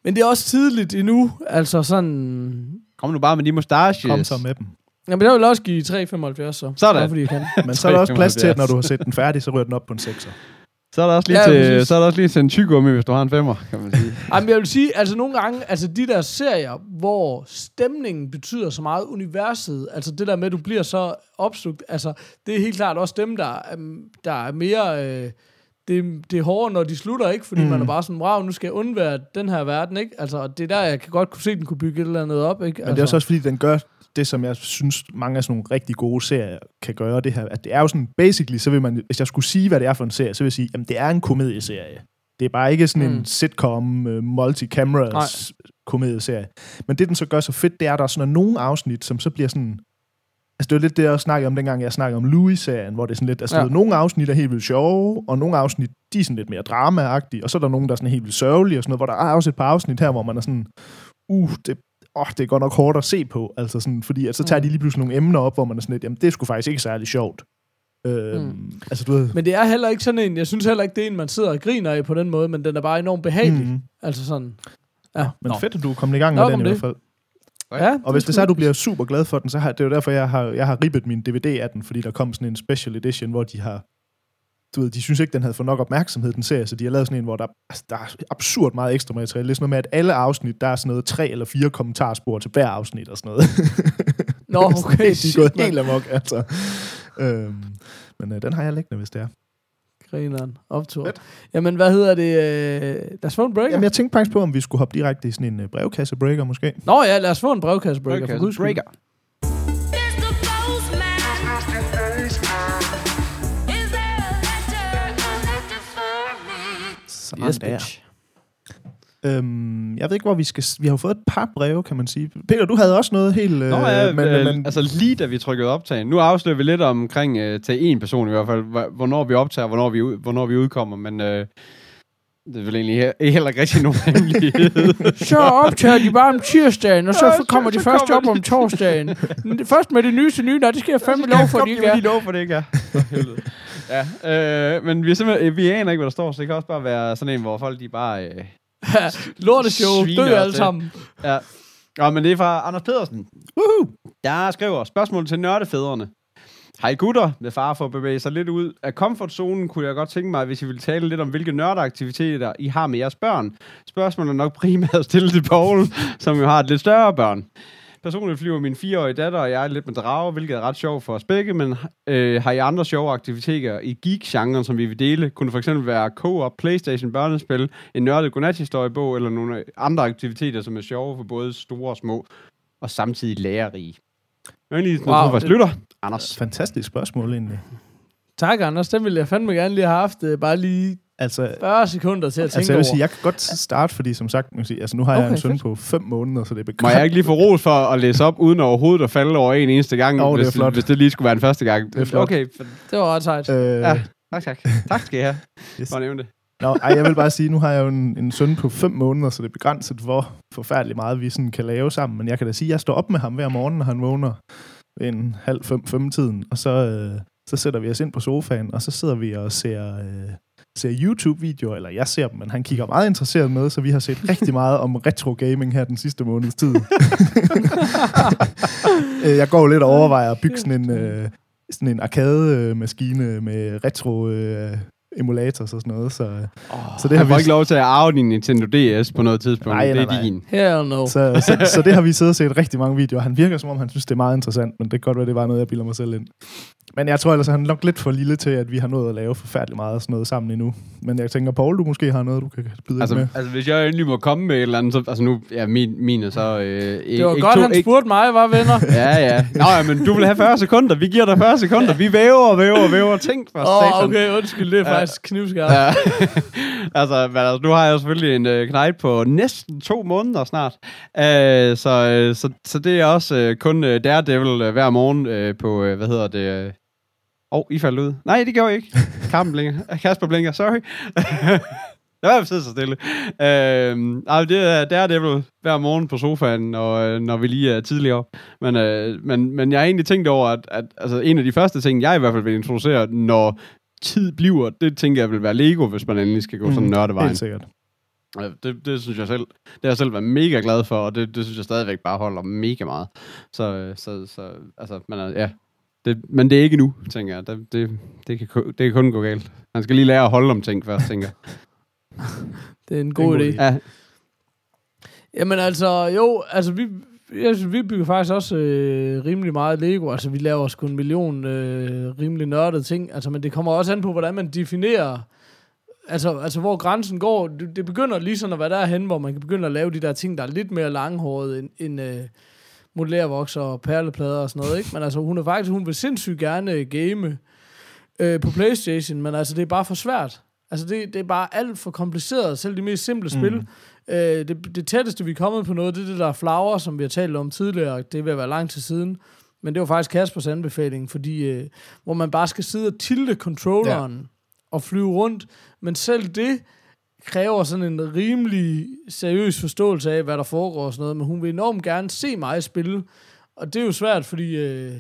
Men det er også tidligt endnu. Altså sådan... Kom nu bare med de mustaches. Kom så med dem. Jamen, jeg vil også give 3,75 så. Sådan. Bare fordi jeg kan. Men så er der også plads til, at 3,75. når du har set den færdig, så ryger den op på en 6'er. Så er der også lige, Ja, til, så er der også lige til en tygummi, hvis du har en femmer, kan man sige. Jamen, jeg vil sige, altså nogle gange, altså de der serier, hvor stemningen betyder så meget, universet, altså det der med, at du bliver så opslugt, altså det er helt klart også dem, der, er- der er mere... Øh, det, det er hårdere, når de slutter, ikke? Fordi mm. man er bare sådan, wow, nu skal jeg undvære den her verden, ikke? Altså, og det er der, jeg kan godt kunne se, at den kunne bygge et eller andet op, ikke? Men altså. det er også, også fordi, den gør det, som jeg synes, mange af sådan nogle rigtig gode serier kan gøre, det her, at det er jo sådan, basically, så vil man, hvis jeg skulle sige, hvad det er for en serie, så vil jeg sige, jamen det er en komedieserie. Det er bare ikke sådan mm. En sitcom, uh, multi-cameras komedieserie. Men det, den så gør så fedt, det er, at der er sådan nogle afsnit, som så bliver sådan... Altså, det var lidt det, jeg snakkede om, dengang jeg snakkede om Louis-serien, hvor det er sådan lidt... Altså, ja. nogle afsnit er helt vildt sjove, og nogle afsnit, de er sådan lidt mere drama-agtige, og så er der nogle, der er sådan helt vildt sørgelige, og sådan noget, hvor der er også et par afsnit her, hvor man er sådan... Uh, det, åh, det er godt nok hårdt at se på, altså sådan, fordi at så tager de lige pludselig nogle emner op, hvor man er sådan lidt, jamen, det er sgu faktisk ikke særlig sjovt. Øhm, Mm. Altså, du ved... Men det er heller ikke sådan en, jeg synes heller ikke, det er en, man sidder og griner af på den måde, men den er bare enormt behagelig. Mm. Altså sådan. Ja, Men Nå. fedt, at du er kommet i gang Nå, med den men i det- hvert fald. Ja, Og hvis det så er, er at du bliver super glad for den, så har det er jo derfor, jeg har, jeg har ribbet min DVD af den, fordi der kom sådan en special edition, hvor de har du ved, de synes ikke, den havde fået nok opmærksomhed, den serie, så de har lavet sådan en, hvor der, altså, der er absurd meget ekstra materiale. Det er sådan noget med, at alle afsnit, der er sådan noget tre eller fire kommentarspor til hver afsnit og sådan noget. Nå, okay, de er shit, gået mand. helt amok, altså. Øhm, men øh, den har jeg liggende, hvis det er. Grineren. Optur. Fedt. Jamen, hvad hedder det? Øh, lad os få en breaker. Jamen, jeg tænkte faktisk på, om vi skulle hoppe direkte i sådan en øh, brevkasse-breaker, måske. Nå ja, lad os få en brevkassebreaker. for Sådan Yes, der. bitch. Øhm, jeg ved ikke, hvor vi skal... Vi har jo fået et par breve, kan man sige. Peter, du havde også noget helt... Nå ja, men, men, øh, men, altså lige da vi trykkede optag. Nu afslører vi lidt omkring øh, til en person i hvert fald, hvornår vi optager, hvornår vi, ud, hvornår vi udkommer, men øh, det er vel egentlig he- heller ikke rigtig nogen hemmelighed. Så optager de bare om tirsdagen, og så Ja, kommer de så først kommer op de. om torsdagen. Først med det nyeste nye, nej, det skal jeg fandme lov for, de ikke er. lige lov for, det ikke er. Ja, øh, men vi, er simpelthen, vi aner ikke, hvad der står, så det kan også bare være sådan en, hvor folk de bare... Øh, Lorteshow, dø alle sammen. ja. ja, men det er fra Anders Pedersen. Woohoo! Der skriver spørgsmål til nørdefædrene. Hej gutter, med far for at bevæge sig lidt ud af komfortzonen, kunne jeg godt tænke mig, hvis I ville tale lidt om, hvilke nørdeaktiviteter I har med jeres børn. Spørgsmålet er nok primært stillet til Paul, som jo har et lidt større børn. Personligt flyver min fireårige datter og jeg lidt med drage, hvilket er ret sjovt for os begge, men øh, har I andre sjove aktiviteter i geek-genren, som vi vil dele? Kunne for eksempel være co-op, Playstation, børnespil, en nørdet godnat-historiebog, eller nogle andre aktiviteter, som er sjove for både store og små, og samtidig lærerige? Venlig, Wow, wow, det- slutter. Anders. Fantastisk spørgsmål, egentlig. Tak, Anders. Den ville jeg fandme gerne lige have haft. øh, Bare lige Altså, 40 sekunder til at tænke altså jeg vil over. sige, jeg kan godt starte, fordi som sagt, man sige, altså, nu har jeg Okay, en søn fedt. på 5 måneder, så det er Må begrænset. jeg ikke lige få ros for at læse op, uden overhovedet at falde over en eneste gang, det er hvis, flot. hvis det lige skulle være en første gang? Det er flot. Okay, for, Det var ret sejt. Øh, ja, tak, tak. Tak skal I have, Yes. for at nævne det. Nå, ej, jeg vil bare sige, nu har jeg jo en, en søn på 5 måneder, så det er begrænset, hvor forfærdeligt meget vi sådan kan lave sammen. Men jeg kan da sige, at jeg står op med ham hver morgen, når han vågner ved en halv fem, fem tiden, og så, øh, så sætter vi os ind på sofaen, og så sidder vi og ser, øh, ser YouTube-videoer, eller jeg ser dem, men han kigger meget interesseret med, så vi har set rigtig meget om retro-gaming her den sidste måneds tid. Øh, jeg går jo lidt og overvejer at bygge sådan en, øh, sådan en arcade-maskine med retro... Øh, emulators og sådan noget. Så, oh, så Det har vi ikke lov til at arve din Nintendo DS på noget tidspunkt. Nej, det nej, er nej. din. Hell no. Så, så, så det har vi siddet og set rigtig mange videoer. Han virker som om, han synes, det er meget interessant, men det kan godt være, det var noget, jeg bilder mig selv ind. Men jeg tror ellers, at han er nok lidt for lille til, at vi har nået at lave forfærdeligt meget af sådan noget sammen endnu. Men jeg tænker, Paul, du måske har noget, du kan byde Altså, ind med. altså, hvis jeg endelig må komme med et eller andet, så, altså nu, ja, min, min er så... Øh, Det var godt, han spurgte mig, var venner? Ja, ja. Nå, ja, men du vil have 40 sekunder. Vi giver dig 40 sekunder. Vi væver og væver og væver. Tænk for satan. oh, okay, undskyld, det er faktisk knivskarpt. Ja. altså, men altså, nu har jeg jo selvfølgelig en øh, knægt på næsten to måneder snart. Øh, så, øh, så, så det er også øh, kun øh, Daredevil øh, hver morgen øh, på, øh, hvad hedder det... Øh... Oh, I faldt ud. Nej, det gjorde jeg ikke. Kampen blinker. Kasper blinker, sorry. Jeg var sidde så stille. Øh, nej, det er Daredevil hver morgen på sofaen, og, øh, når vi lige er tidligere op. Men, øh, men, men jeg har egentlig tænkt over, at, at altså, en af de første ting, jeg i hvert fald vil introducere, når tid bliver, det tænker jeg vil være Lego, hvis man endelig skal gå mm, sådan en nørdevejen. Helt sikkert. Det, det synes jeg selv. Det har jeg selv været mega glad for, og det, det synes jeg stadigvæk bare holder mega meget. Så, øh, så, så altså, men ja. Det, men det er ikke nu, tænker jeg. Det, det, det, kan, det kan kun gå galt. Man skal lige lære at holde om ting først, tænker jeg. Det er en god Det er idé. en god Ja, Jamen altså, jo, altså vi, jeg synes, vi bygger faktisk også øh, rimelig meget Lego. Altså vi laver sgu en million øh, rimelig nørdede ting. Altså, men det kommer også an på, hvordan man definerer, altså, altså hvor grænsen går. Det, det begynder lige sådan at være derhen, hvor man kan begynde at lave de der ting, der er lidt mere langhårede end, end øh, modellervokser og perleplader og sådan noget. Ikke? Men altså, hun er faktisk, hun vil sindssygt gerne game øh, på Playstation, men altså, det er bare for svært. Altså, det, det er bare alt for kompliceret, selv de mest simple spil. Mm. Øh, det, det tætteste, vi er kommet på noget, det er det der flower, som vi har talt om tidligere. Det vil være lang tid siden. Men det var faktisk Kaspers anbefaling, fordi øh, hvor man bare skal sidde og tilde controlleren ja. og flyve rundt. Men selv det kræver sådan en rimelig seriøs forståelse af, hvad der foregår og sådan noget. Men hun vil enormt gerne se mig spille. Og det er jo svært, fordi øh,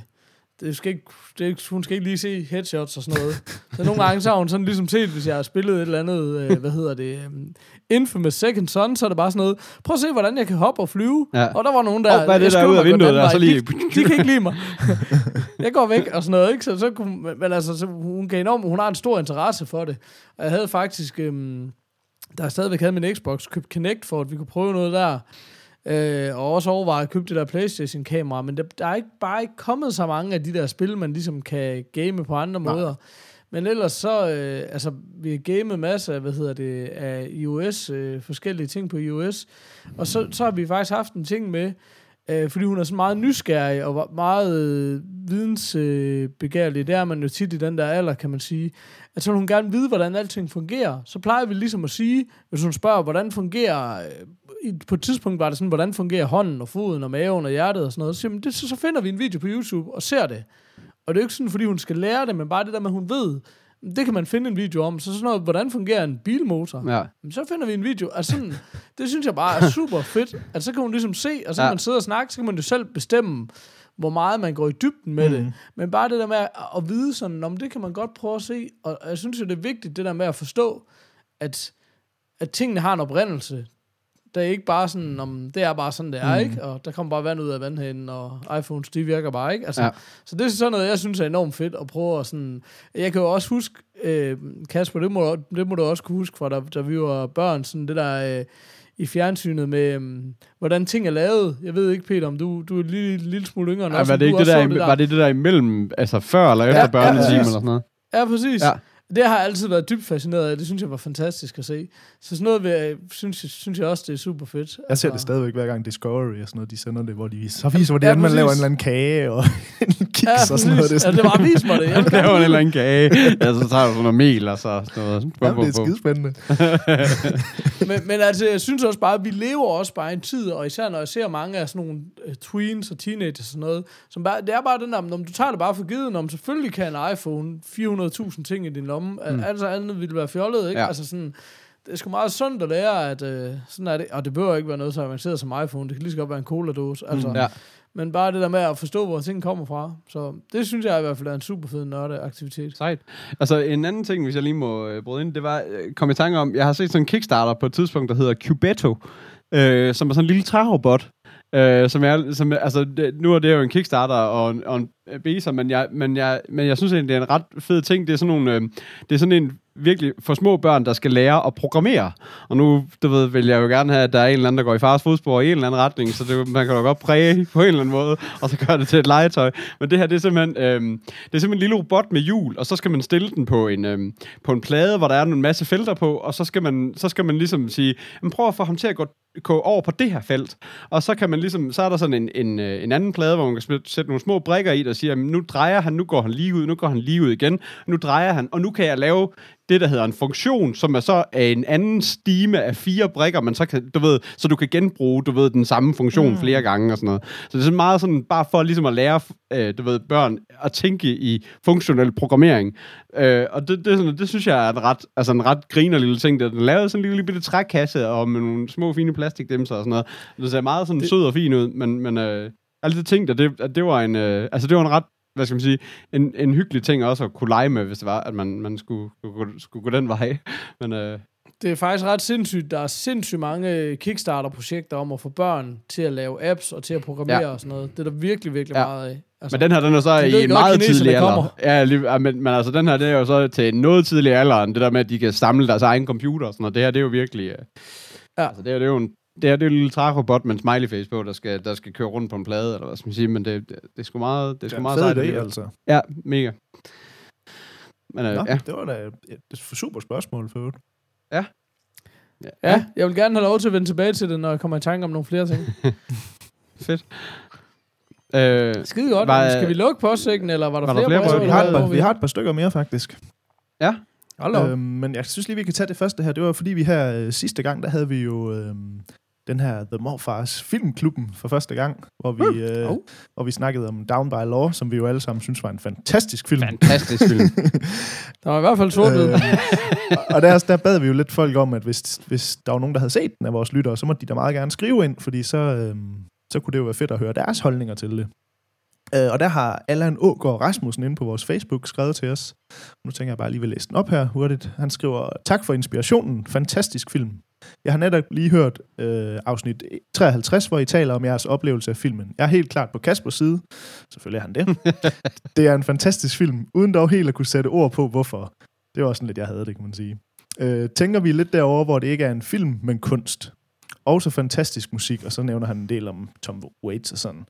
det skal ikke, det hun skal ikke lige se headshots og sådan noget. Så nogle gange så har hun sådan ligesom set, hvis jeg har spillet et eller andet, øh, hvad hedder det, um, Infamous Second Son, så er det bare sådan noget, prøv at se, hvordan jeg kan hoppe og flyve. Ja. Og der var nogen, der... Åh, hvad er det der ud af vinduet der? Så lige- De, de kan ikke lide mig. jeg går væk og sådan noget, ikke? Så, så kunne, men, men altså, så hun, kan enormt, hun har en stor interesse for det. Og jeg havde faktisk, øhm, der stadigvæk havde min Xbox, købt Kinect for, at vi kunne prøve noget der. Øh, og også overvejet at købe det der Playstation-kamera, men der, der er ikke, bare ikke kommet så mange af de der spil, man ligesom kan game på andre Nej. måder. Men ellers så, øh, altså, vi har gamet masser af, hvad hedder det, af iOS, øh, forskellige ting på iOS, og så, så har vi faktisk haft en ting med, øh, fordi hun er så meget nysgerrig og var meget øh, vidensbegærlig, det er man jo tit i den der alder, kan man sige, at så vil hun gerne vide, hvordan alting fungerer. Så plejer vi ligesom at sige, hvis hun spørger, hvordan fungerer, øh, på et tidspunkt var det sådan, hvordan fungerer hånden og foden og maven og hjertet og sådan noget, så, siger det, så, så finder vi en video på YouTube og ser det. Og det er jo ikke sådan, fordi hun skal lære det, men bare det der med, at hun ved, det kan man finde en video om. Så sådan noget, hvordan fungerer en bilmotor? ja. Jamen, så finder vi en video. Altså sådan, det synes jeg bare er super fedt. At så kan hun ligesom se, og så kan Ja. man sidde og snakke, så kan man jo selv bestemme, hvor meget man går i dybden med mm. det. Men bare det der med at, at vide sådan, om det kan man godt prøve at se. Og jeg synes jo, det er vigtigt, det der med at forstå, at, at tingene har en oprindelse. Det er ikke bare sådan, om det er bare sådan, det er, mm. ikke? Og der kommer bare vand ud af vandhænden, og iPhones, de virker bare, ikke? Altså, Ja. ja. Så det er sådan noget, jeg synes er enormt fedt at prøve at sådan... Jeg kan jo også huske, øh, Kasper, det må, det må du også kunne huske fra, da, da vi var børn, sådan det der... Øh, i fjernsynet med, um, hvordan ting er lavet. Jeg ved ikke, Peter, om du, du er en lille, lille smule yngre end os, var det ikke det der, det der, var det det der imellem, altså før eller efter Ja, ja, børnetimen ja, eller sådan noget? Ja, præcis. Ja. Det har jeg altid været dybt fascineret af. Det synes jeg var fantastisk at se. Så sådan noget jeg, synes, jeg, synes jeg også, det er super fedt. Altså, Jeg ser det stadigvæk hver gang Discovery og sådan noget, de sender det, hvor de viser, så viser, hvordan Ja, man laver en eller anden kage og en kiks Ja, og sådan noget. Det er, Ja, sådan, det var vis mig det. Jeg gerne en eller anden kage. ja, så tager du sådan noget mel og så sådan noget. Bum, ja, bum, det er skidespændende. men, men altså, jeg synes også bare, at vi lever også bare i en tid, og især når jeg ser mange af sådan nogle uh, tweens og teenagers og sådan noget, som bare, det er bare den der, når du tager det bare for givet, om selvfølgelig kan en iPhone 400.000 ting i din lomme, mm. altså andet ville være fjollet, ikke? Ja. Altså sådan, det er sgu meget sundt at lære, at uh, sådan er det, og det behøver ikke være noget så avanceret som iPhone, det kan lige så godt være en cola-dåse, altså. Mm, Ja. Men bare det der med at forstå, hvor ting kommer fra. Så det synes jeg i hvert fald er en super fed nørdeaktivitet. Sejt. Altså en anden ting, hvis jeg lige må øh, bryde ind, det var, øh, kom i tanke om, jeg har set sådan en Kickstarter på et tidspunkt, der hedder Cubetto, øh, som er sådan en lille trærobot, øh, som er, som, altså det, nu er det jo en Kickstarter og en, og en øh, beta, men jeg, men, jeg, men jeg synes egentlig, det er en ret fed ting. Det er sådan nogle, øh, det er sådan en virkelig for små børn, der skal lære at programmere. Og nu, du ved, vil jeg jo gerne have, at der er en eller anden, der går i fars fodspor i en eller anden retning, så det, man kan jo godt præge på en eller anden måde, og så gøre det til et legetøj. Men det her, det er simpelthen, øhm, det er simpelthen en lille robot med hjul, og så skal man stille den på en, øhm, på en plade, hvor der er en masse felter på, og så skal man, så skal man ligesom sige, prøv at få ham til at gå gå over på det her felt. Og så kan man ligesom, så er der sådan en, en, øh, en anden plade, hvor man kan sætte nogle små brikker i, der siger, nu drejer han, nu går han lige ud, nu går han lige ud igen, nu drejer han, og nu kan jeg lave det, der hedder en funktion, som er så er en anden stime af fire brikker, man så kan, du ved, så du kan genbruge, du ved, den samme funktion mm. flere gange og sådan noget. Så det er sådan meget sådan, bare for ligesom at lære, øh, du ved, børn at tænke i funktionel programmering. Øh, og det, det, sådan, det synes jeg er en ret, altså en ret griner lille ting. Der. Den lavede sådan en lille, lille bitte trækasse, og med nogle små fine plastikdæmser og sådan noget. Det ser meget sådan det... sød og fin ud, men, men øh, altid tænkt, at det, at det var en, øh, altså det var en ret hvad skal man sige, en, en hyggelig ting også at kunne lege med, hvis det var, at man, man skulle, skulle, skulle gå den vej. Men øh, Det er faktisk ret sindssygt. Der er sindssygt mange Kickstarter-projekter om at få børn til at lave apps og til at programmere Ja. og sådan noget. Det er der virkelig, virkelig Ja. meget af. Altså, Men den her, den er så i en meget tidlig alder. Ja, lige, men, men altså, den her, det er jo så til en noget tidlig alder, end det der med, at de kan samle deres egen computer og sådan noget. Det her, det er jo virkelig... Øh, Ja. Altså, det, er, det er jo en, det er, det er en lille trærobot med en smiley face på, der skal, der skal køre rundt på en plade, eller hvad skal man sige, men det, det, det er sgu meget, det er Det sgu meget sejt. alligevel. altså. Ja, mega. Men øh, Nå, ja. det var da et, et super spørgsmål for øvrigt. Ja, jeg vil gerne have lov til at vende tilbage til det, når jeg kommer i tanke om nogle flere ting. fedt. Øh, Skide godt. Var- skal vi lukke postsækken, eller var der Var der flere, flere breve, breve? Vi har, et par, vi har et par stykker mere, faktisk. ja, Hold. Øhm, men jeg synes lige, vi kan tage det første her. Det var fordi, vi her øh, sidste gang, der havde vi jo øhm, den her The Morfars Filmklubben for første gang, hvor vi, øh, Oh. hvor vi snakkede om Down by Law, som vi jo alle sammen synes var en fantastisk film. fantastisk film. Der var i hvert fald sort Øh, og der, der bad vi jo lidt folk om, at hvis, hvis der var nogen, der havde set den af vores lyttere, så må de da meget gerne skrive ind, fordi så, øhm, så kunne det jo være fedt at høre deres holdninger til det. Øh, og der har Allan Ågaard Rasmussen inde på vores Facebook skrevet til os. Nu tænker jeg bare lige vil læse den op her hurtigt. Han skriver, tak for inspirationen. Fantastisk film. Jeg har netop lige hørt øh, afsnit 53, hvor I taler om jeres oplevelse af filmen. Jeg er helt klart på Kaspers side. Selvfølgelig er han det. det er en fantastisk film, uden dog helt at kunne sætte ord på, hvorfor. Det var også sådan lidt, jeg havde det, kan man sige. Øh, tænker vi lidt derover, hvor det ikke er en film, men kunst. Også fantastisk musik, og så nævner han en del om Tom Waits og sådan.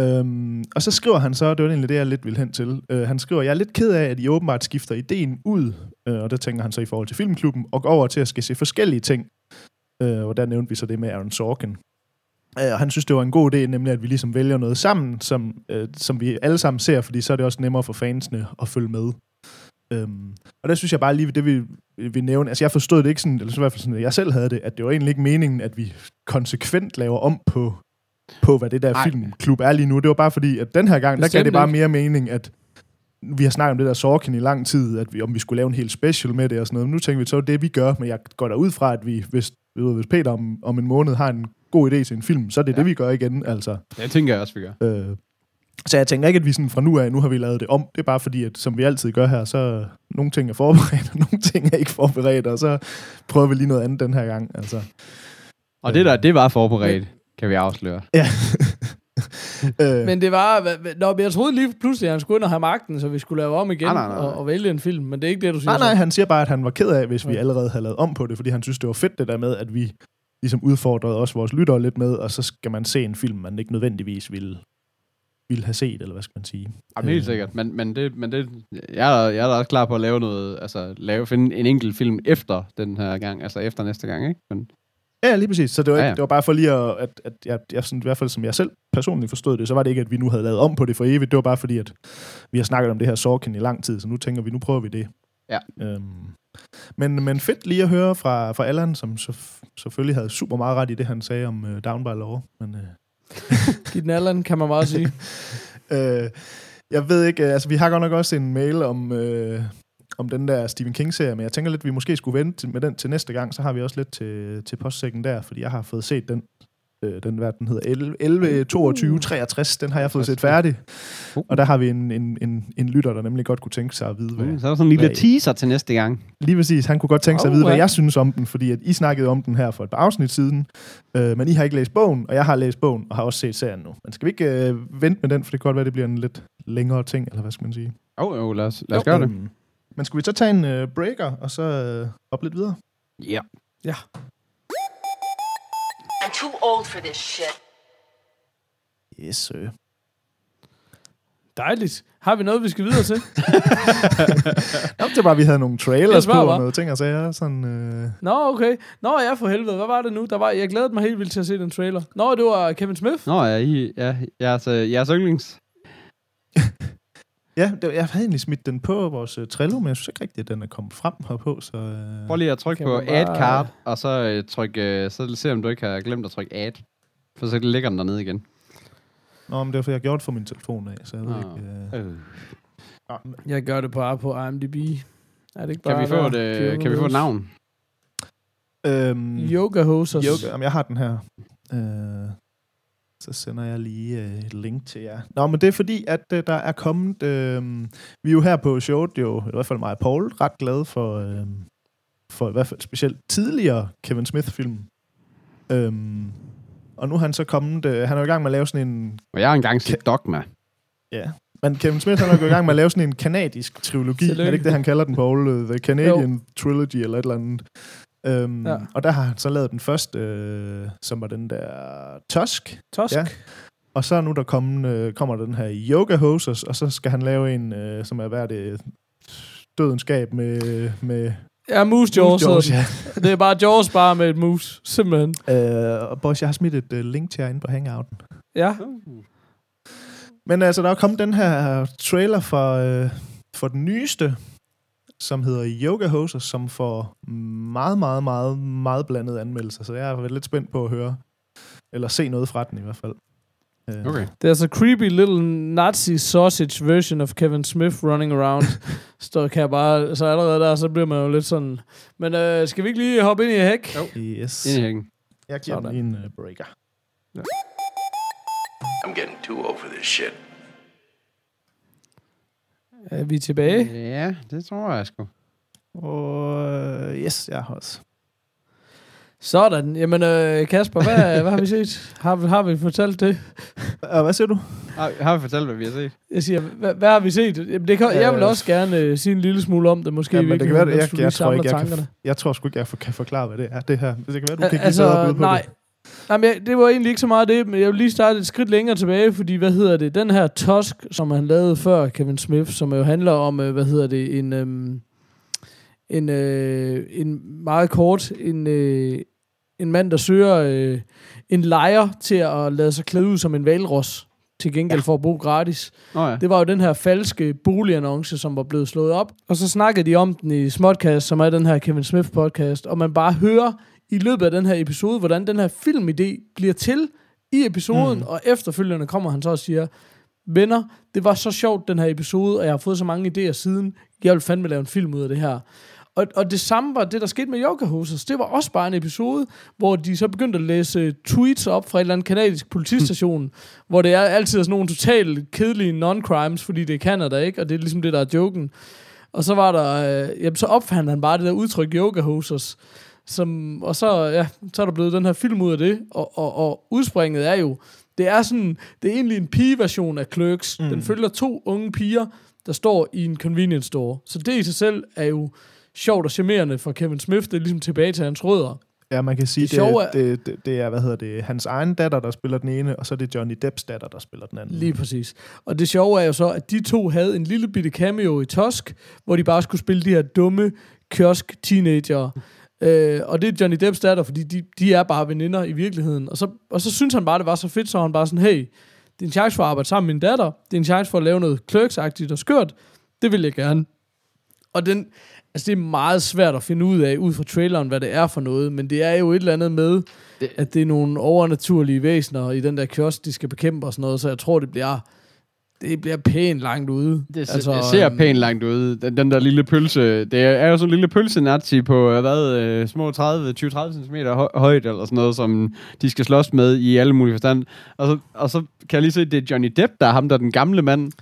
Øhm, og så skriver han så, det var egentlig det, jeg lidt vil hen til. Øh, han skriver, jeg er lidt ked af, at I åbenbart skifter ideen ud, øh, og der tænker han så i forhold til filmklubben, og går over til at skal se forskellige ting. Øh, og der nævnte vi så det med Aaron Sorkin. Øh, og han synes, det var en god idé, nemlig at vi ligesom vælger noget sammen, som, øh, som vi alle sammen ser, fordi så er det også nemmere for fansene at følge med. Øhm, og der synes jeg bare lige, det vi, vi nævne, altså jeg forstod det ikke sådan, eller så i hvert fald sådan, at jeg selv havde det, at det var egentlig ikke meningen, at vi konsekvent laver om på, på hvad det der Nej. filmklub er lige nu. Det var bare fordi, at den her gang, der gav Bestemt det bare mere mening, at vi har snakket om det der Sorkin i lang tid, at vi, om vi skulle lave en helt special med det og sådan noget. Men nu tænker vi, så det, vi gør, men jeg går da ud fra, at vi, hvis, ved, hvis Peter om, om en måned har en god idé til en film, så er det. Ja. det, vi gør igen, altså. det tænker jeg også, vi gør. Øh, så jeg tænker ikke, at vi sådan fra nu af, nu har vi lavet det om. Det er bare fordi, at som vi altid gør her, så nogle ting er forberedt, og nogle ting er ikke forberedt, og så prøver vi lige noget andet den her gang. Altså. Og det der, det var forberedt, kan vi afsløre. Ja. øh, Men det var... Nå, men jeg troede lige pludselig, at han skulle ind og have magten, så vi skulle lave om igen Nej, nej, nej. Og, og vælge en film. Men det er ikke det, du siger. nej, nej, så. han siger bare, at han var ked af, hvis vi Ja. allerede havde lavet om på det, fordi han synes, det var fedt det der med, at vi ligesom udfordrede også vores lyttere lidt med, og så skal man se en film, man ikke nødvendigvis ville, ville have set, eller hvad skal man sige. Jamen, helt Øh, sikkert. Men, men, det, men det, jeg, er, jeg er da også klar på at lave noget, altså lave, finde en enkelt film efter den her gang, altså efter næste gang, ikke? Men, Ja, lige præcis. Så det var, ikke, Ja, ja, det var bare for lige at, at, at jeg, jeg sådan, i hvert fald som jeg selv personligt forstod det, så var det ikke, at vi nu havde lavet om på det for evigt. Det var bare fordi, at vi har snakket om det her Sorkin i lang tid, så nu tænker vi, nu prøver vi det. Ja. Øhm, men, men fedt lige at høre fra, fra Allan, som så, selvfølgelig havde super meget ret i det, han sagde om uh, Down by Law. Men, uh, Giv den alderen, kan man meget sige. øh, jeg ved ikke, øh, altså vi har godt nok også en mail om, øh, om den der Stephen King-serie, men jeg tænker lidt, at vi måske skulle vente med den til næste gang, så har vi også lidt til, til postsækken der, fordi jeg har fået set den, øh, den hvad den hedder, 11, 11 22, 63, den har jeg fået set færdig. Uh. Og der har vi en, en, en, en lytter, der nemlig godt kunne tænke sig at vide, hvad, Mm, så er der sådan en lille hvad- teaser til næste gang. Lige præcis. Han kunne godt tænke sig at vide, hvad jeg synes om den, fordi at I snakkede om den her for et par afsnit siden, øh, men I har ikke læst bogen, og jeg har læst bogen og har også set serien nu. Men skal vi ikke øh, vente med den, for det kan godt være, det bliver en lidt længere ting, eller hvad skal man sige? Jo, oh, jo, lad os, lad os gøre det. Men skulle vi så tage en øh, breaker, og så øh, op lidt videre? Ja. Ja. I'm too old for this shit. Yes, sir. Dejligt. Har vi noget, vi skal videre til? Nå, det var bare, vi havde nogle trailers på, og noget ting og sager. Sådan, øh, Nå, okay. Nå, ja, for helvede. Hvad var det nu? Der var, jeg glædede mig helt vildt til at se den trailer. Nå, det var Kevin Smith. Nå, ja, I, ja jeres, øh, jeres yndlings. Ja, det, jeg havde egentlig smidt den på vores uh, Trello, men jeg synes ikke rigtigt, at den er kommet frem herpå. Så, øh, Prøv lige at trykke på man add bare- card, og så øh, tryk, øh, så se om du ikke har glemt at trykke add. For så ligger den dernede igen. Nå, men det var, fordi jeg gjorde det fra min telefon af, så jeg ved Nå. ikke... Øh, Øh. nå, men- Jeg gør det bare på IMDb. Er det ikke bare Kan, vi få et, øh, kan vi få et navn? øhm, Yoga hosers. Yoga, jamen, jeg har den her. Øh, så sender jeg lige øh, et link til jer. Nå, men det er fordi, at øh, der er kommet... Øh, vi er jo her på showet, jo, i hvert fald mig og Paul, ret glade for, øh, for i hvert fald specielt tidligere Kevin Smith-film. Øhm, og nu er han så kommet... Øh, han er jo i gang med at lave sådan en... Og jeg har engang set Dogma. Ja, men Kevin Smith han er jo i gang med at lave sådan en kanadisk trilogi. Tillykke. Er det ikke det, han kalder den, Paul? Øh, The Canadian jo. Trilogy eller et eller andet. Øhm, Ja. Og der har han så lavet den første, øh, som var den der Tusk. Tosk. Ja. Og så nu der kommen, øh, kommer den her Yoga Hosers, og så skal han lave en, øh, som er hvad er det, dødenskab med... med Ja, Moose Jaws. Jaws, ja. Det er bare Jaws bare med et mus. Simpelthen. Øh, og boys, jeg har smidt et øh, link til jer inde på Hangouten. Ja. Men altså, der er kommet den her trailer for, øh, for den nyeste, som hedder Yoga Hosers, som får meget, meget, meget, meget blandede anmeldelser. Så jeg er lidt spændt på at høre, eller se noget fra den i hvert fald. Øh, Okay. There's a creepy little Nazi sausage version of Kevin Smith running around. Så kan jeg bare, så allerede der, så bliver man jo lidt sådan. Men øh, skal vi ikke lige hoppe ind i hæk? Jo. Yes. Ind i hækken. Jeg giver Sådan. en uh, breaker. I'm getting too old for this shit. Er vi tilbage? Ja, det tror jeg sgu. Og øh, yes, jeg har også. Sådan. Jamen, øh, Kasper, hvad, hvad har vi set? Har, vi- har vi fortalt det? Og hvad siger du? Har, har vi fortalt, hvad vi har set? Jeg siger, hvad, hvad har vi set? Jamen, det kan, jeg vil Øh, også gerne øh, sige en lille smule om det, måske. Ja, men det kan være, jeg, jeg, jeg, tror ikke, jeg, tankerne. kan, jeg tror sgu ikke, jeg for, kan forklare, hvad det er, det her. Det kan være, du kan give altså, bedre bud på nej. det. Jamen, jeg, det var egentlig ikke så meget det, men jeg vil lige starte et skridt længere tilbage, fordi, hvad hedder det, den her Tusk, som han lavede før, Kevin Smith, som jo handler om, øh, hvad hedder det, en, øhm, en, øh, en meget kort, en, øh, en mand, der søger øh, en lejer til at lade sig klæde ud som en valros, til gengæld ja. for at bo gratis. Nå ja. Det var jo den her falske boligannonce, som var blevet slået op. Og så snakkede de om den i Smodcast, som er den her Kevin Smith podcast. Og man bare hører i løbet af den her episode, hvordan den her filmidé bliver til i episoden. Mm. Og efterfølgende kommer han så og siger, venner, det var så sjovt den her episode, og jeg har fået så mange idéer siden. Jeg vil fandme lave en film ud af det her. Og, og det samme var det, der skete med Yoga Hosers. Det var også bare en episode, hvor de så begyndte at læse tweets op fra et eller andet kanadisk politistation, hvor det er altid sådan nogle totalt kedelige non-crimes, fordi det er Canada, ikke? Og det er ligesom det, der er joken. Og så var der, øh, jamen, så opfandt han bare det der udtryk Yoga Hosers. Som, og så, ja, så er der blevet den her film ud af det, og, og, og udspringet er jo, det er sådan, det er egentlig en pige-version af Clerks. Mm. Den følger to unge piger, der står i en convenience store. Så det i sig selv er jo sjovt og charmerende for Kevin Smith. Det er ligesom tilbage til hans rødder. Ja, man kan sige, Det det, er- det, det, det, det er, hvad hedder det, hans egen datter, der spiller den ene, og så er det Johnny Depps datter, der spiller den anden. Lige præcis. Og det sjove er jo så, at de to havde en lille bitte cameo i Tusk, hvor de bare skulle spille de her dumme kiosk-teenager. Øh, og det er Johnny Depps datter, fordi de, de er bare veninder i virkeligheden. Og så, og så synes han bare, det var så fedt, så han bare sådan, hey, det er en chance for at arbejde sammen med min datter. Det er en chance for at lave noget clerksagtigt og skørt. Det vil jeg gerne. Og den, altså det er meget svært at finde ud af, ud fra traileren, hvad det er for noget, men det er jo et eller andet med, Det- at det er nogle overnaturlige væsener i den der kiosk, de skal bekæmpe og sådan noget, så jeg tror, det bliver, det bliver pænt langt ude. Det, altså, det ser øhm, pænt langt ud. Den, den der lille pølse. Det er jo sådan en lille pølsenazi på, øh, hvad, øh, små 30, 20-30 cm højt, eller sådan noget, som de skal slås med i alle mulige forstand. Og så, og så kan jeg lige se, at det er Johnny Depp, der er ham, der er den gamle mand.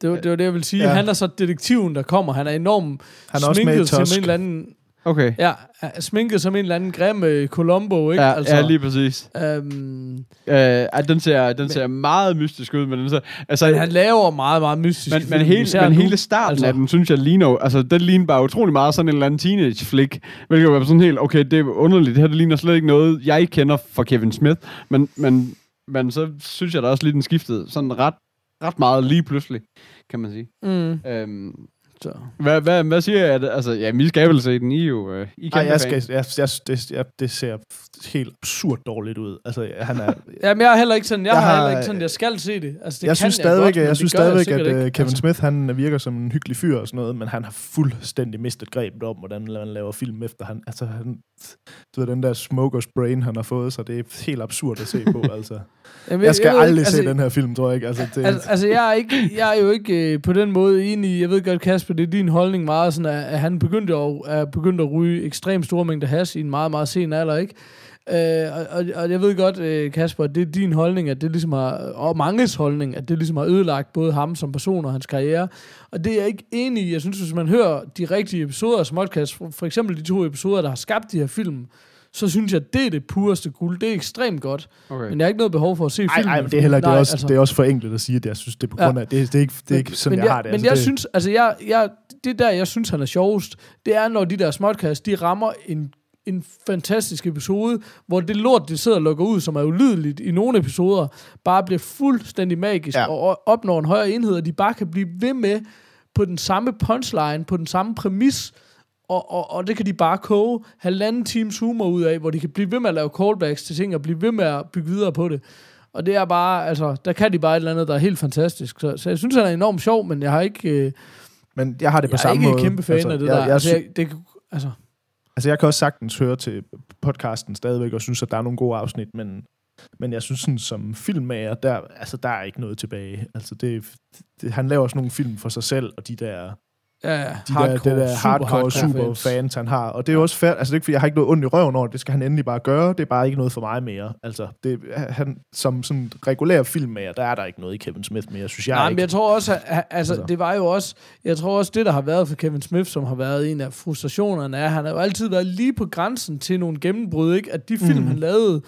Det var, det var det, jeg vil sige. Ja. Han er så detektiven, der kommer. Han er enormt Han er også med sminket Tusk. en eller anden... Okay. Ja, sminket som en eller anden grim øh, Columbo, ikke? Ja, altså, ja, lige præcis. Øhm, Øh, den ser, den ser meget mystisk ud, men den ser, altså, men han laver meget, meget mystisk. men, men, hele, men nu. hele starten altså. af den, synes jeg, ligner, altså, den ligner bare utrolig meget sådan en eller anden teenage-flick, hvilket var sådan helt, okay, det er underligt, det her det ligner slet ikke noget, jeg kender fra Kevin Smith, men, men, men så synes jeg da også lige, den skiftede sådan ret, ret meget lige pludselig, kan man sige. Mm, Øhm, så. hvad, hvad, hvad siger jeg? Altså, ja, vi skal vel se den, I er jo, øh, I Nej, kæmpe jeg skal, jeg, jeg, det, jeg, det ser helt absurd dårligt ud. Altså, han er, Jamen, jeg er heller ikke sådan, jeg, Jeg jeg har, heller ikke sådan, jeg skal se det. Altså, det jeg kan synes jeg godt, jeg det synes jeg stadigvæk sikkert at ikke. øh, Kevin Altså, Smith, han virker som en hyggelig fyr og sådan noget, men han har fuldstændig mistet grebet om, hvordan man laver film efter han. Altså, han, du ved, den der smoker's brain, han har fået, så det er helt absurd at se på, altså. jamen, Jeg skal ved aldrig ikke, se den her film, tror jeg ikke. Altså, det, Altså, altså jeg, er ikke, jeg er jo ikke øh, på den måde enig i, jeg ved godt, Kasper, det er din holdning meget, sådan at, at han begyndte at, er begyndt at ryge ekstremt store mængder hash i en meget, meget sen alder, ikke? Øh, og, og, og jeg ved godt, øh, Kasper, det er din holdning, at det ligesom har, og manges holdning, at det ligesom har ødelagt både ham som person og hans karriere. Og det er jeg ikke enig i. Jeg synes, hvis man hører de rigtige episoder af Smodcast, for, for eksempel de to episoder, der har skabt de her film, så synes jeg, at det er det pureste guld. Det er ekstremt godt. Okay. Men jeg har ikke noget behov for at se filmen. ej, men det er heller ikke, det er Nej, også, altså- det er også for enkelt at sige, at jeg synes, det er på Ja. grund af, det, det er ikke, det er ikke sådan, men jeg, har det. Men altså, jeg det, synes, altså jeg, jeg, det der, jeg synes, han er sjovest, det er, når de der småtcast, de rammer en, en fantastisk episode, hvor det lort, det sidder og lukker ud, som er ulydeligt i nogle episoder, bare bliver fuldstændig magisk, Ja. og opnår en højere enhed, og de bare kan blive ved med på den samme punchline, på den samme præmis, og, og, og det kan de bare koge halvanden times humor ud af, hvor de kan blive ved med at lave callbacks til ting, og blive ved med at bygge videre på det. Og det er bare, altså, der kan de bare et eller andet, der er helt fantastisk. Så, så jeg synes, han er enormt sjov, men jeg har ikke, øh, men jeg har det på jeg er samme ikke måde. kæmpe fan altså, af det jeg, der. Jeg, altså, jeg, det, altså, Altså, jeg kan også sagtens høre til podcasten stadigvæk, og synes, at der er nogle gode afsnit, men, men jeg synes, sådan, som filmmager, der, altså, der er ikke noget tilbage. Altså, det, det, han laver sådan nogle film for sig selv, og de der, ja, ja, de der, det der super hardcore, super fans. han har. Og det er jo også fair, altså det er ikke, fordi jeg har ikke noget ondt i røven over det, skal han endelig bare gøre, det er bare ikke noget for mig mere. Altså, det, han, som sådan regulær filmmager, der er der ikke noget i Kevin Smith mere, synes jeg Nej, men ikke. jeg tror også, at, altså, Altså. det var jo også, jeg tror også, det, der har været for Kevin Smith, som har været en af frustrationerne, er, at han har jo altid været lige på grænsen til nogle gennembrud, ikke? At de film, mm. han lavede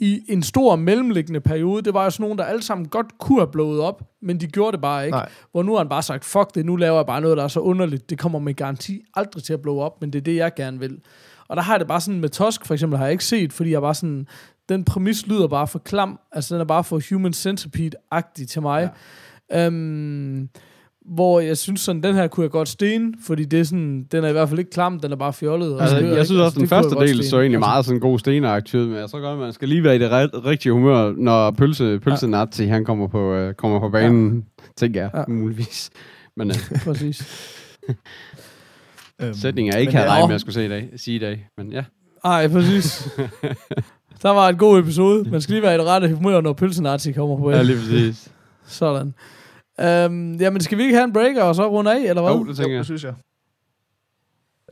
i en stor mellemliggende periode, det var jo sådan nogle, der alle sammen godt kunne have blået op, men de gjorde det bare ikke. Nej. Hvor nu har han bare sagt, fuck det, nu laver jeg bare noget, der er så underligt, det kommer med garanti aldrig til at blow op, men det er det, jeg gerne vil. Og der har jeg det bare sådan med Tusk, for eksempel, har jeg ikke set, fordi jeg bare sådan, den præmis lyder bare for klam, altså den er bare for human centipede-agtig til mig. Ja. Øhm, hvor jeg synes sådan, den her kunne jeg godt stene, fordi det er sådan, den er i hvert fald ikke klam, den er bare fjollet. og Altså, jeg ikke? synes også, den kunne jeg første del så egentlig Altså, meget sådan god stenagtigt ud, men jeg tror godt, man skal lige være i det ret, rigtige humør, når pølse, pølse ja. Nazi, han kommer på, øh, kommer på banen, ja. tænker jeg, Ja. muligvis. Men øh, Præcis. Øhm, sætningen er ikke, havde regnet med at skulle se i dag, sige i dag. Men ja. Ej, præcis. Der var en god episode. Man skal lige være i det rette humør, når pølsenazi kommer på. ja, lige præcis. Sådan. Øhm, jamen, skal vi ikke have en breaker og så runde af, eller hvad? Jo, det tænker Jo, jeg. det synes jeg.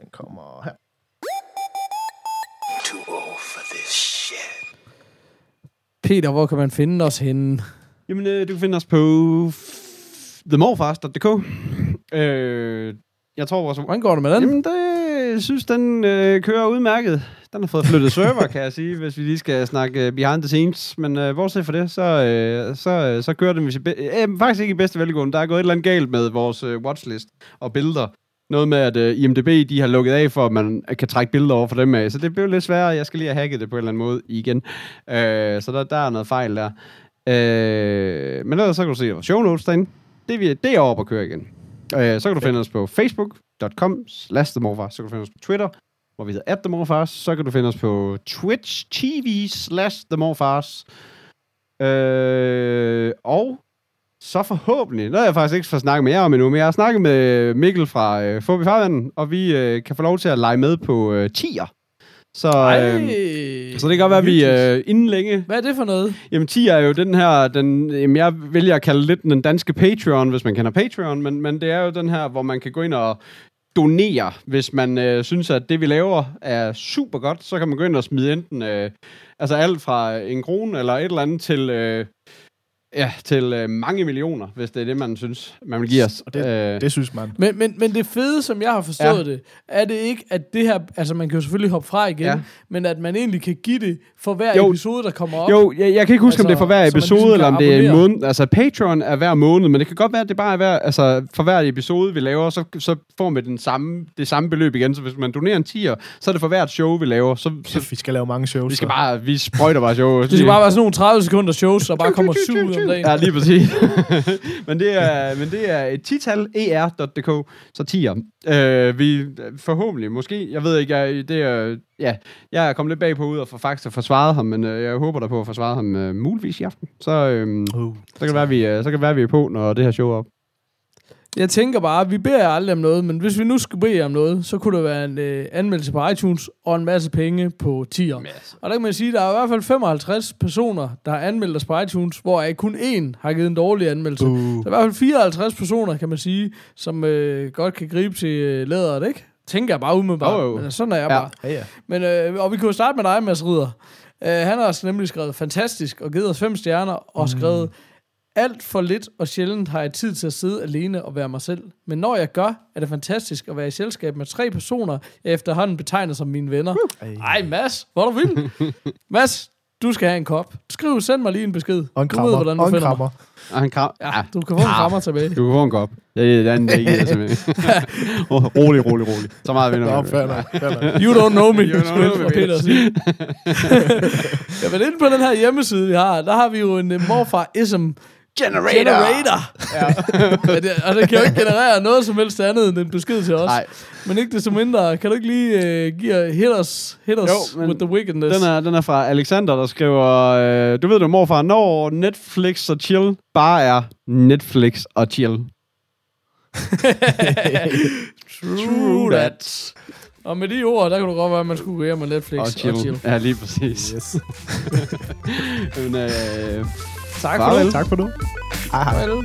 Den kommer her. Too old for this shit. Peter, hvor kan man finde os henne? Jamen, øh, du kan finde os på themorfars.dk. Øh, jeg tror, vores... Hvordan går det med den? Jamen, det jeg synes, den øh, kører udmærket. Den har fået flyttet server, kan jeg sige, hvis vi lige skal snakke øh, behind the scenes. Men øh, bortset fra det, så, øh, så, øh, så kører den hvis be- øh, faktisk ikke i bedste velgående. Der er gået et eller andet galt med vores øh, watchlist og billeder. Noget med, at øh, IMDB de har lukket af for, at man kan trække billeder over for dem af. Så det bliver lidt sværere. Jeg skal lige have hacket det på en eller anden måde igen. Øh, så der, der er noget fejl der. Øh, men ellers så kan du se vores show notes derinde. Det, vi- det er oppe at køre igen. Øh, så kan du finde os på facebook.com slash. Så kan du finde os på Twitter, hvor vi hedder at themorfars. Så kan du finde os på Twitch TV slash themorfars. Øh, og så forhåbentlig, noget jeg faktisk ikke får snakket med jer om endnu, men jeg har snakket med Mikkel fra øh, Fobi Farvanden, og vi øh, kan få lov til at lege med på øh, tier. Så, øh, så det kan godt være, at vi øh, inden længe Hvad er det for noget? Jamen, 10 er jo den her, den, jamen, jeg vælger at kalde lidt den danske Patreon, hvis man kender Patreon, men, men det er jo den her, hvor man kan gå ind og donere, hvis man øh, synes, at det, vi laver, er super godt, så kan man gå ind og smide enten, øh, altså alt fra en krone eller et eller andet til, øh, Ja, til øh, mange millioner, hvis det er det, man synes, man vil give os. Og det, øh, det synes man. Men, men, men det fede, som jeg har forstået Ja. det, er det ikke, at det her... Altså, man kan jo selvfølgelig hoppe fra igen, Ja. men at man egentlig kan give det for hver Jo. episode, der kommer op. Jo, jeg, jeg kan ikke huske, altså, om det er for hver episode, ligesom eller om det er en måned. Altså, Patreon er hver måned, men det kan godt være, at det bare er hver, altså, for hver episode, vi laver, så, så får man den samme, det samme beløb igen. Så hvis man donerer en 10'er, så er det for hvert show, vi laver. Så, så vi skal lave mange shows. vi skal så. bare, vi sprøjter bare show. Det skal bare være sådan nogle 30 sekunder shows, der bare kommer syv ud om dagen. Ja, lige præcis. men, det er, men det er et tital, er.dk, så 10'er. Øh, vi forhåbentlig, måske, jeg ved ikke, jeg, det er, ja, jeg er kommet lidt bagpå ud og for faktisk at forsvare ham, men øh, jeg håber der på at forsvare ham øh, muligvis i aften. Så, øh, Uh. så kan det være, vi, øh, så kan det være, vi er på, når det her show er op. Jeg tænker bare, vi beder jer aldrig om noget, men hvis vi nu skulle bede jer om noget, så kunne der være en øh, anmeldelse på iTunes og en masse penge på tier. Og der kan man sige, at der er i hvert fald 55 personer, der har anmeldt os på iTunes, hvor kun én har givet en dårlig anmeldelse. Uh. Der er i hvert fald 54 personer, kan man sige, som øh, godt kan gribe til øh, læderet, ikke? Tænker jeg bare umiddelbart. Jo, jo. Men sådan er jeg Ja. bare. Ja, ja. Men, øh, og vi kunne jo starte med dig, Mads Ridder. Øh, han har også nemlig skrevet fantastisk og givet os fem stjerner, og skrevet alt for lidt og sjældent har jeg tid til at sidde alene og være mig selv. Men når jeg gør, er det fantastisk at være i selskab med tre personer, jeg efterhånden betegner som mine venner. Ej, Mads, hvor er du vild. Mads, du skal have en kop. Skriv, send mig lige en besked. Og en Du krammer. ved, hvordan du og en finder mig. krammer. Og han kram, Ja, du kan få en krammer tilbage. Du kan få en kop. Det er den giver jeg simpelthen. oh, rolig, rolig, rolig. Så meget vinder Nå, vi. fair nok. You don't know me, You don't know jeg me, Peter sige. ja, men inde på den her hjemmeside, vi har, der har vi jo en uh, morfar-ism Generator! generator. Ja. ja, det, og det kan jo ikke generere noget som helst andet end en besked til os. Nej, Men ikke desto mindre, kan du ikke lige uh, give hit us, hit us Jo, men with the wickedness? den er, den er fra Alexander, der skriver, øh, du ved du morfar, når Netflix og chill bare er Netflix og chill. True that. Og med de ord, der kan du godt være, at man skulle gå hjem med Netflix Og chill. og chill. Ja, lige præcis. Yes. Men, øh, Tak for Farvel. det. Tak for nu. Hej, hej. Farvel.